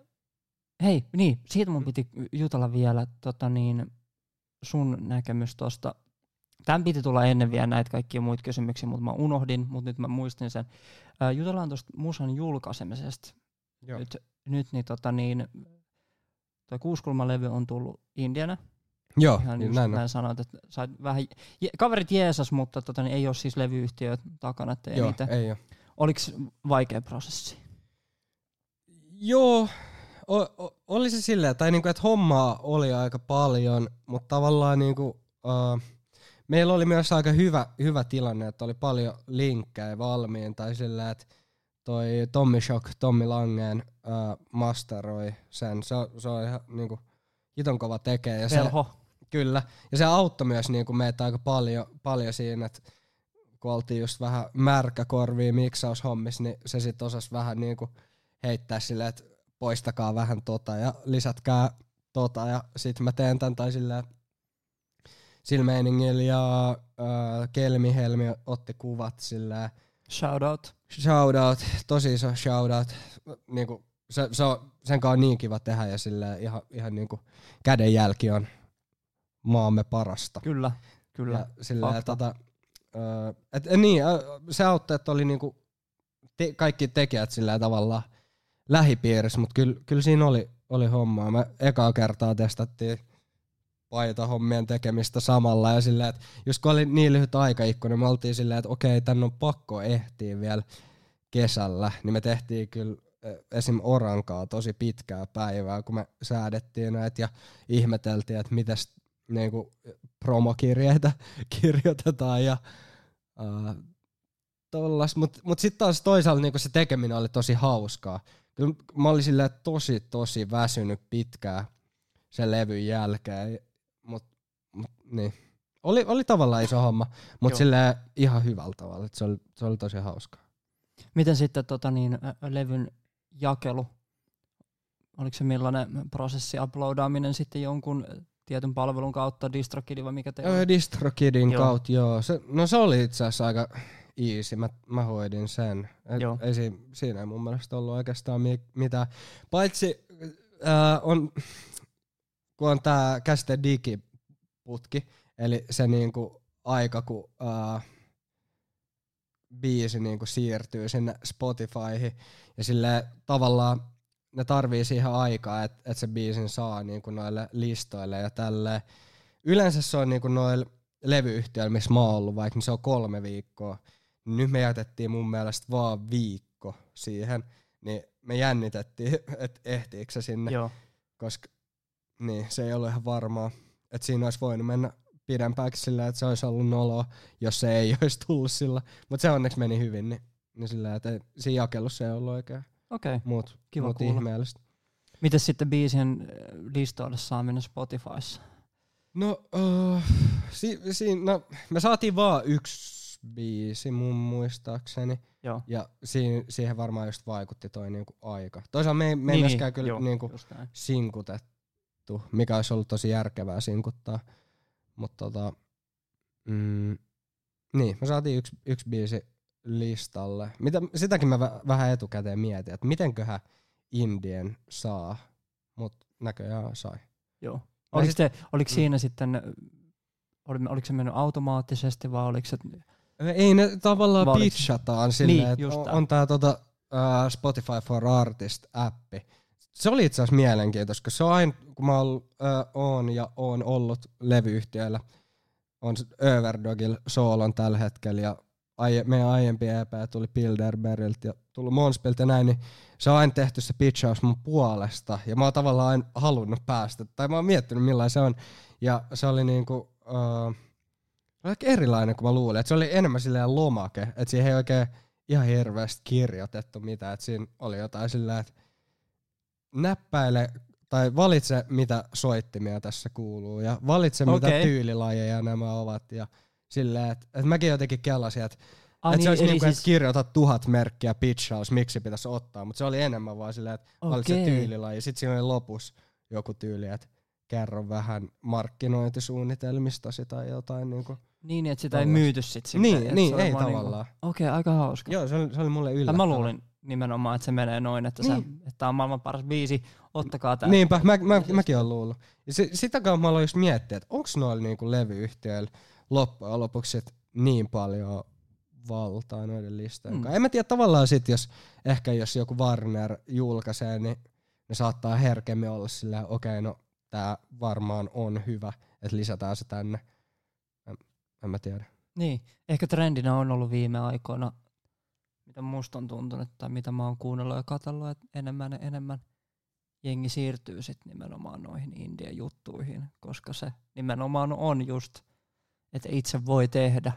hei, niin, siitä mun piti jutella vielä, tota niin, sun näkemys tuosta. Tämän piti tulla ennen vielä näitä kaikkia muita kysymyksiä, mutta mä unohdin, mutta nyt mä muistin sen. Ää, jutellaan tuosta musan julkaisemisesta. Joo. Nyt, nyt niin, tota niin, tuo kuuskulmalevy on tullut Indiana. Joo, Ihan just näin, näin sanoit, että sait vähän, je, kaverit jeesas, mutta tota, niin ei ole siis levyyhtiö takana, että Joo, niitä. ei ole. Oliko vaikea prosessi? Joo, o, o, oli se silleen, tai niinku, että hommaa oli aika paljon, mutta tavallaan niinku, uh, meillä oli myös aika hyvä, hyvä tilanne, että oli paljon linkkejä valmiin, tai silleen, että toi Tommy Shock, Tommy Langeen uh, masteroi sen. Se, se on ihan niinku hiton kova tekee. Ja se, kyllä. Ja se auttoi myös niinku meitä aika paljon, paljon siinä, että kun oltiin just vähän märkäkorviin miksaushommissa, niin se sit osasi vähän niinku heittää silleen, että poistakaa vähän tota ja lisätkää tota ja sit mä teen tän tai silleen sillä meiningillä ja äh, Kelmi Helmi otti kuvat silleen Shoutout. Shoutout, tosi iso shoutout. Niinku, se, se on, sen kanssa on niin kiva tehdä ja sille ihan, ihan niinku kädenjälki on maamme parasta. Kyllä, kyllä. Ja sille, tota, et, et, niin, se auttoi, että oli niinku te, kaikki tekijät sillä tavalla lähipiirissä, mutta kyllä, kyllä siinä oli, oli hommaa. Me ekaa kertaa testattiin paitahommien tekemistä samalla ja silleen, että just kun oli niin lyhyt aikaikkuna, niin me oltiin silleen, että okei, tän on pakko ehtiä vielä kesällä, niin me tehtiin kyllä esim. Orankaa tosi pitkää päivää, kun me säädettiin näitä ja ihmeteltiin, että miten niinku promokirjeitä kirjoitetaan ja uh, tollas. Mut, mut sitten taas toisaalta niinku se tekeminen oli tosi hauskaa. Kyllä mä olin silleen tosi tosi väsynyt pitkään sen levyn jälkeen mut, niin. Oli, oli tavallaan iso homma, mutta sille ihan hyvällä tavalla. Et se, oli, se oli tosi hauskaa. Miten sitten tota niin, levyn jakelu? Oliko se millainen prosessi, uploadaaminen sitten jonkun tietyn palvelun kautta, DistroKidin vai mikä teillä? DistroKidin joo. kautta, joo. Se, no se oli itse asiassa aika easy, mä, mä hoidin sen. Et, joo. Ei siinä, siinä ei mun mielestä ollut oikeastaan mi- mitään. Paitsi äh, on, kun on tää käsite digi putki. Eli se niinku aika, kun uh, biisi niinku siirtyy sinne Spotifyhin. Ja sille tavallaan ne tarvii siihen aikaa, että et se biisin saa niinku noille listoille ja tälleen. Yleensä se on niinku noille levyyhtiöillä, missä mä oon ollut, vaikka se on kolme viikkoa. Niin nyt me jätettiin mun mielestä vaan viikko siihen. Niin me jännitettiin, että ehtiikö se sinne. Joo. koska niin, se ei ollut ihan varmaa. Että siinä olisi voinut mennä pidempäänkin sillä, että se olisi ollut noloa, jos se ei olisi tullut sillä. Mutta se onneksi meni hyvin, niin, niin sillä, että siinä jakelussa ei ollut oikein Okei, okay. muut, Kiva muut kuulla. ihmeellistä. Miten sitten biisien äh, listoille saaminen Spotifyssa? No, uh, si, si, no, me saatiin vaan yksi biisi mun muistaakseni. Joo. Ja siihen, siihen varmaan just vaikutti toi niinku aika. Toisaalta me ei, Niin, niin, kyllä joo, niinku just sinkutettu, mikä olisi ollut tosi järkevää sinkuttaa. Mutta tota, mm, niin, me saatiin yksi, yksi biisi listalle. Mitä, sitäkin mä vä, vähän etukäteen mietin, että mitenköhän Indien saa, mutta näköjään sai. Joo. Oliko, sit- te, oliko mm. siinä sitten, oli, oliko se mennyt automaattisesti vai oliko se, Ei ne tavallaan Vai pitchataan silleen, Niin, että on, on tää tota, uh, Spotify for Artist-appi. Se oli itse asiassa mielenkiintoista, koska se on aina, kun mä oon, ja oon ollut levyyhtiöillä, on Overdogilla soolon tällä hetkellä ja aie, meidän aiempi EP tuli Bilderbergiltä ja tullut Monspilta ja näin, niin se on aina tehty se pitchaus mun puolesta ja mä oon tavallaan aina halunnut päästä, tai mä oon miettinyt millainen se on. Ja se oli niinku, oli aika erilainen kuin mä luulin, että se oli enemmän silleen lomake, että siihen ei oikein ihan hirveästi kirjoitettu mitään, että siinä oli jotain silleen, että näppäile tai valitse mitä soittimia tässä kuuluu ja valitse mitä Okei. tyylilajeja nämä ovat ja silleen, että, että mäkin jotenkin kelasin, että, Ah, että se olisi eli niin kuin, siis- kirjoita tuhat merkkiä pitchaus, miksi pitäisi ottaa, mutta se oli enemmän vaan silleen, että valitse Okei. tyylilaji. Sitten siinä oli lopussa joku tyyli, että kerro vähän markkinointisuunnitelmistasi tai jotain. Niin, kuin. Niin, että sitä ei myyty sit silleen, niin, niin ei vaan tavallaan. Niinku, Okei, aika hauska. Joo, se oli, se oli mulle yllättävää. mä luulin nimenomaan, että se menee noin, että, niin. Niin. että tää on maailman paras biisi, ottakaa tää. Niinpä, mä, mä, Siis- mäkin olen luullut. Ja se, sitä kautta mä aloin just miettiä, että onko noilla niinku levyyhtiöillä loppujen lopuksi niin paljon valtaa noiden listojen Mm. mm. En mä tiedä tavallaan sit, jos ehkä jos joku Warner julkaisee, niin ne saattaa herkemmin olla sillä, okei, okay, no tää varmaan on hyvä, että lisätään se tänne. En, en mä tiedä. Niin, ehkä trendinä on ollut viime aikoina, mitä musta on tuntunut tai mitä mä oon kuunnellut ja katsellut, että enemmän ja enemmän jengi siirtyy sit nimenomaan noihin indien juttuihin, koska se nimenomaan on just, että itse voi tehdä.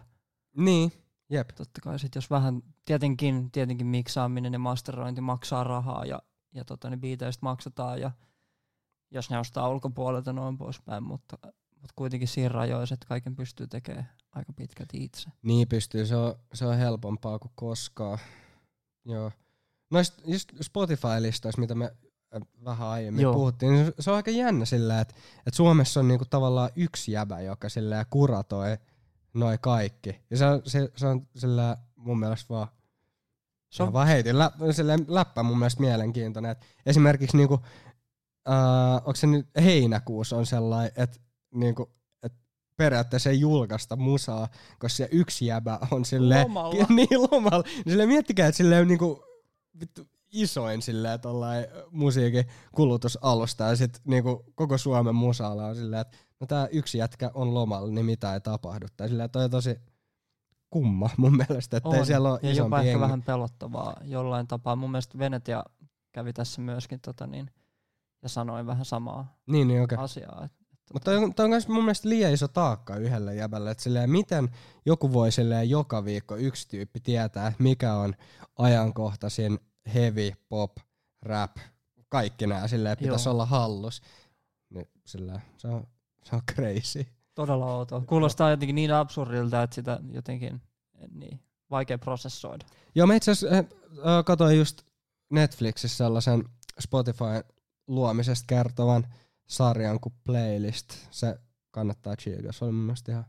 Niin, jep. Totta kai sit jos vähän, tietenkin, tietenkin miksaaminen ja masterointi maksaa rahaa ja, ja tota, niin biiteistä maksetaan ja jos ne ostaa ulkopuolelta noin poispäin, mutta, mutta kuitenkin siinä rajoissa, että kaiken pystyy tekemään aika pitkälti itse. Niin pystyy, se on, se on helpompaa kuin koskaan. Joo. Noista just Spotify-listoista, mitä me äh, vähän aiemmin Joo. Puhuttiin, niin se- on aika jännä sillä, että, että Suomessa on niinku tavallaan yksi jäbä, joka sillä kuratoi noi kaikki. Ja se on, se, se on sillä mun mielestä vaan, Se on- vaan heitin lä, läppä mun mielestä mielenkiintoinen. Et esimerkiksi niinku, äh, onko se nyt heinäkuussa on sellainen, että niinku, et periaatteessa ei julkaista musaa, koska se yksi jäbä on silleen, Lomalla. niin lomalla. Niin silleen miettikää, että silleen niinku, vittu isoin silleen tollain musiikin kulutusalusta ja sit niinku koko Suomen musalla on silleen, että no tää yksi jätkä on lomalla, niin mitä ei tapahdu. Tai silleen toi on tosi kumma mun mielestä, että ei siellä ole ja jopa ehkä vähän pelottavaa jollain tapaa. Mun mielestä Venetia kävi tässä myöskin tota niin, ja sanoi vähän samaa Niin, niin okay. asiaa. Et, Mutta toi on, toi on myös mun mielestä liian iso taakka yhdelle jäbälle, että silleen, miten joku voi silleen joka viikko yksi tyyppi tietää, mikä on ajankohtaisin heavy, pop, rap, kaikki nämä silleen pitäisi Joo. olla hallus. Niin silleen, se on, se on crazy. todella outoa. Kuulostaa jotenkin niin absurdilta, että sitä jotenkin niin, vaikea prosessoida. Joo, mä itse asiassa äh, äh, katsoin just Netflixissä sellaisen Spotify luomisesta kertovan sarjan kuin Playlist. Se kannattaa chiikaa. Se oli mun mielestä ihan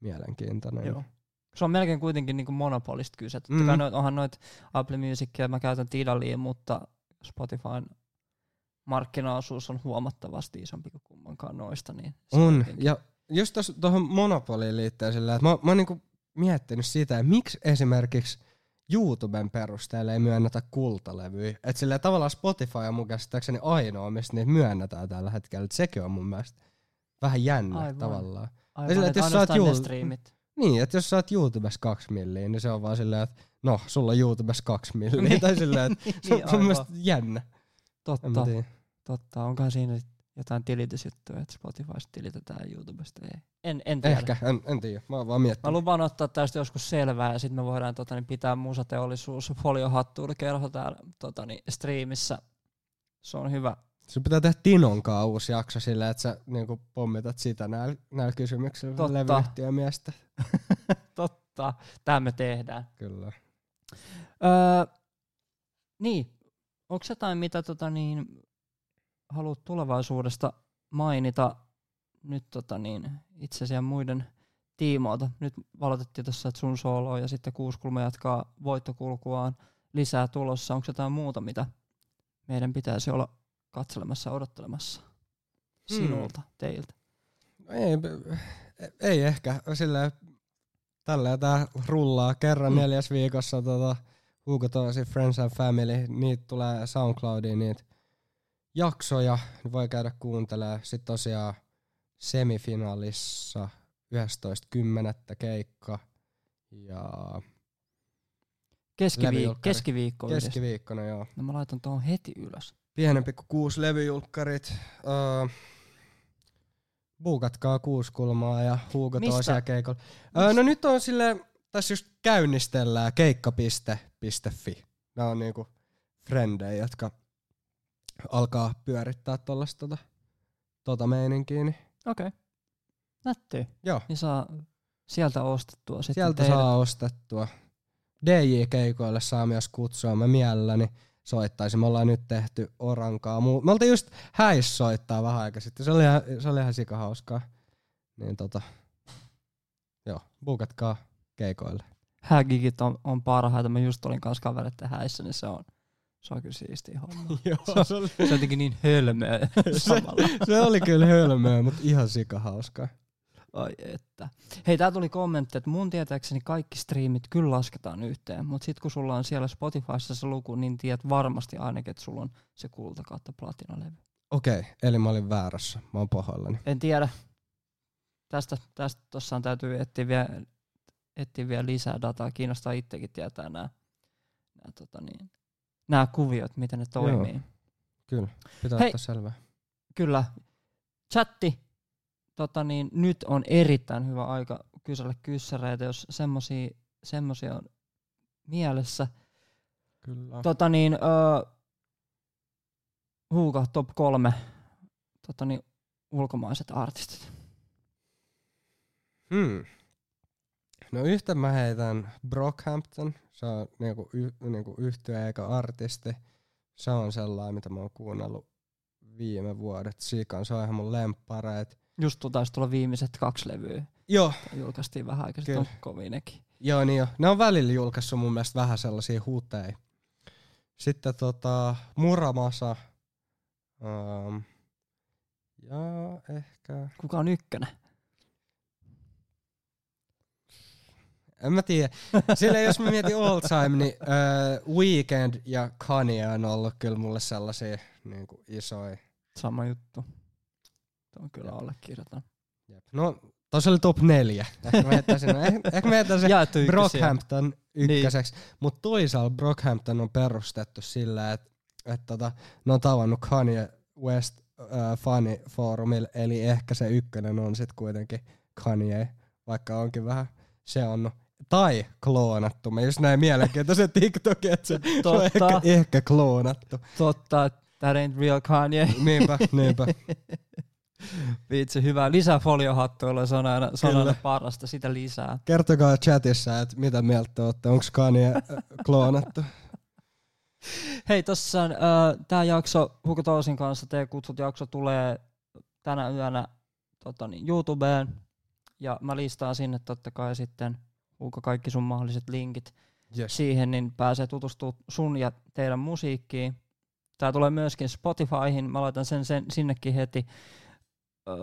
mielenkiintoinen. Joo. Se on melkein kuitenkin niin monopolista kyse. Mm. kai noit, onhan noit Apple Musicia, mä käytän Tidalia, mutta Spotifyn markkinaosuus on huomattavasti isompi kuin kummankaan noista. Niin On, jotenkin- ja just tuohon monopoliin liittyen sillä, että mä, mä oon niinku miettinyt sitä, että miksi esimerkiksi YouTuben perusteella ei myönnetä kultalevyjä. Että sillä tavallaan Spotify on mun käsittääkseni ainoa, mistä niitä myönnetään tällä hetkellä. Et sekin on mun mielestä vähän jännä Aivan. tavallaan. Aivan, sillä, että jos sä oot jul-. Niin, että jos sä oot YouTubessa kaksi milliä, niin se on vaan silleen, että no, sulla on YouTubessa kaksi milliä. Niin. tai silleen, että se on Niin, mun mielestä jännä. Totta. totta. Onkohan siinä sit jotain tilitysjuttuja, että Spotifysta tilitetään YouTubesta? Ei. En, en tiedä. Ehkä, en, en tiedä. Mä oon vaan Mä miettinyt. lupaan ottaa tästä joskus selvää ja sitten me voidaan tota, niin pitää musateollisuus foliohattuilla kerho täällä tota, niin, striimissä. Se on hyvä. Sun pitää tehdä Tinon kanssa uusi jakso silleen, että sä niinku pommitat sitä näillä, näillä kysymyksillä Totta. levyyhtiömiestä. Totta, tämä me tehdään. Kyllä. Öö, niin, onko jotain, mitä tota, niin, haluat tulevaisuudesta mainita nyt tota, niin, itsesi ja muiden tiimoilta? Nyt valotettiin tuossa, että sun solo ja sitten Kuuskulma jatkaa voittokulkuaan lisää tulossa. Onko jotain muuta, mitä meidän pitäisi olla katselemassa ja odottelemassa sinulta, teiltä? No ei, ei ehkä. Silleen, tälleen tää rullaa kerran Mm. mm. neljäs viikossa tota, Hugo tosi Friends and Family, niitä tulee SoundCloudiin niitä jaksoja, niin voi käydä kuuntelemaan. Sitten tosiaan semifinaalissa 11.10. keikka ja Keskiviik- keskiviikko. Keski- keskiviikkona joo. no mä laitan tuohon heti ylös. Pienempi kuin kuusi levyjulkkarit. Öö, buukatkaa kuusi kulmaa ja Mistä? tosiaan keikolla. Öö, no nyt on sille tässä just käynnistellään keikka.fi. Nämä on niinku frendejä, jotka alkaa pyörittää tollasta tota, tota meininkiä. Niin Okei. Okay. Nättyy. joo, Niin saa sieltä ostettua sitten sieltä teille. saa ostettua. DJ-keikoille saa myös kutsua. Mä mielelläni soittaisin. Me ollaan nyt tehty orankaa. Muu- Me oltiin just häis soittaa vähän aika sitten. Se oli ihan, se oli ihan sikahauskaa. Niin tota, joo, buukatkaa keikoille. Hägigit on, on parhaita. Mä just olin kanssa kavereiden häissä, niin se on, se on kyllä siistiä homma. joo, se oli, se on jotenkin niin hölmöä samalla. se oli kyllä hölmöä, mutta ihan sikahauskaa. Ai että. Hei, tää tuli kommentti, että mun tietääkseni kaikki striimit kyllä lasketaan yhteen, mutta sit kun sulla on siellä Spotifyssa se luku, niin tiedät varmasti ainakin, että sulla on se kulta kautta platinalevy. Okei, eli mä olin väärässä. Mä oon pahoillani. En tiedä. Tästä, tästä tossaan täytyy etsiä vielä, etsiä vielä lisää dataa. Kiinnostaa itsekin tietää nämä, nämä, tota niin, nämä kuviot, miten ne toimii. Kyllä, pitää Hei. ottaa selvää. Kyllä. Chatti, tota niin, nyt on erittäin hyvä aika kysellä kyssäreitä, jos semmosia, semmosia on mielessä. Kyllä. Tota niin, öö, Huuka top kolme tota niin, ulkomaiset artistit. Hmm. No yhtä mä heitän Brockhampton. Se on niinku, y, niinku yhtyä eikä artisti. Se on sellainen, mitä mä oon kuunnellut viime vuodet. Sikan, se on ihan mun lemppareit. Just taisi tulla viimeiset kaksi levyä. Joo, Julkaistiin vähän Kyllä. on kovin nekin. joo niin jo. Ne on välillä julkaissut mun mielestä vähän sellaisia huteja. Sitten tota, Muramasa. Um, ja ehkä... Kuka on ykkönen? En mä tiedä. Sillä jos mä mietin all time, niin uh, Weekend ja Kanye on ollut kyllä mulle sellaisia niin kuin isoja. Sama juttu. Tuo on kyllä allekirjoitan. Jep. No, tossa oli top neljä. Ehkä mä heittäisin, eh, ehkä mä Jaettu ykkösiä. Brockhampton ykköseksi. Niin. Mutta toisaalta Brockhampton on perustettu sillä, että et tota, ne on tavannut Kanye West uh, Funny Forumilla, eli ehkä se ykkönen on sit kuitenkin Kanye, vaikka onkin vähän se on tai kloonattu. Mä just näin mielenkiintoisen TikTokin, että se, on ehkä, ehkä kloonattu. totta. That ain't real Kanye. Niinpä, niinpä. Vitsi, hyvä. Lisää foliohattuilla, se on aina, se on aina parasta. Sitä lisää. Kertokaa chatissa, että mitä mieltä te olette. Onko Kanye äh, kloonattu? Hei, tossa on, äh, tää jakso Hugo Toosin kanssa, te kutsut jakso tulee tänä yönä tota niin, YouTubeen. Ja mä listaan sinne totta kai sitten Hugo kaikki sun mahdolliset linkit Yes. siihen, niin pääsee tutustumaan sun ja teidän musiikkiin. Tää tulee myöskin Spotifyhin, mä laitan sen, sen sinnekin heti.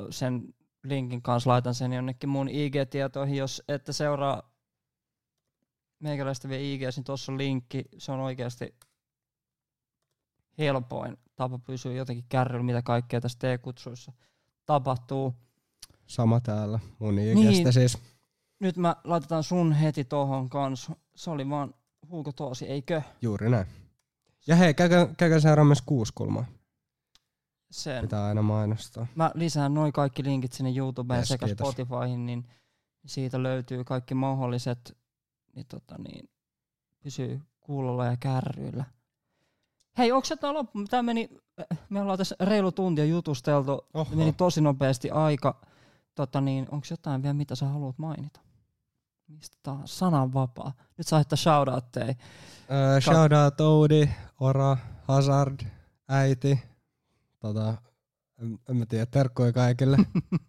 Sen linkin kanssa laitan sen jonnekin mun IG-tietoihin, jos ette seuraa meikäläistä vielä IG, niin tuossa on linkki. Se on oikeasti helpoin tapa pysyä jotenkin kärryllä, mitä kaikkea tässä T-kutsuissa tapahtuu. Sama täällä mun Niin. ikästä siis. Nyt mä laitetaan sun heti tohon kanssa. Se oli vaan Hugo Toosi, eikö? Juuri näin. Ja hei, käykää, käykää seuraa myös kuuskulmaa. sen. Pitää aina mainostaa. Mä lisään noin kaikki linkit sinne YouTubeen Yes, sekä kiitos. Spotifyhin, niin siitä löytyy kaikki mahdolliset, niin, tota niin pysyy kuulolla ja kärryillä. Hei, onko se tää loppu? Tää meni, me ollaan tässä reilu tuntia jutusteltu, Oho. meni tosi nopeasti aika. Tota niin, onko jotain vielä, mitä sä haluat mainita? Mistä taas? Sanan vapaa. Nyt saa heittää shoutoutteja. Öö, shout out Oudi, Ora, Hazard, äiti. Tota, en, en mä tiedä, terkkuja kaikille.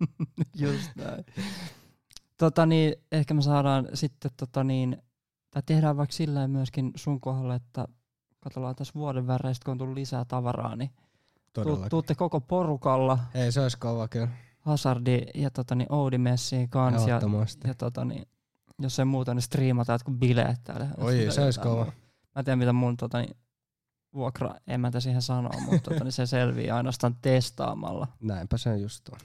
Just näin. Tota niin, ehkä me saadaan sitten tota niin, tai tehdään vaikka sillä myöskin sun kohdalla, että katsotaan tässä vuoden värein, sit kun on tullut lisää tavaraa, niin Todellakin. tuutte koko porukalla Ei, se olisi kova kyllä. Hazardi ja tota niin, Oudi messiin kans. Ja, ja tota niin, jos ei muuta, niin striimataan kun bileet täällä. Oi, se olisi kova. Mä en tiedä, mitä mun tota niin, vuokra emäntä siihen sanoo, mutta tota, niin se selviää ainoastaan testaamalla. Näinpä se just on.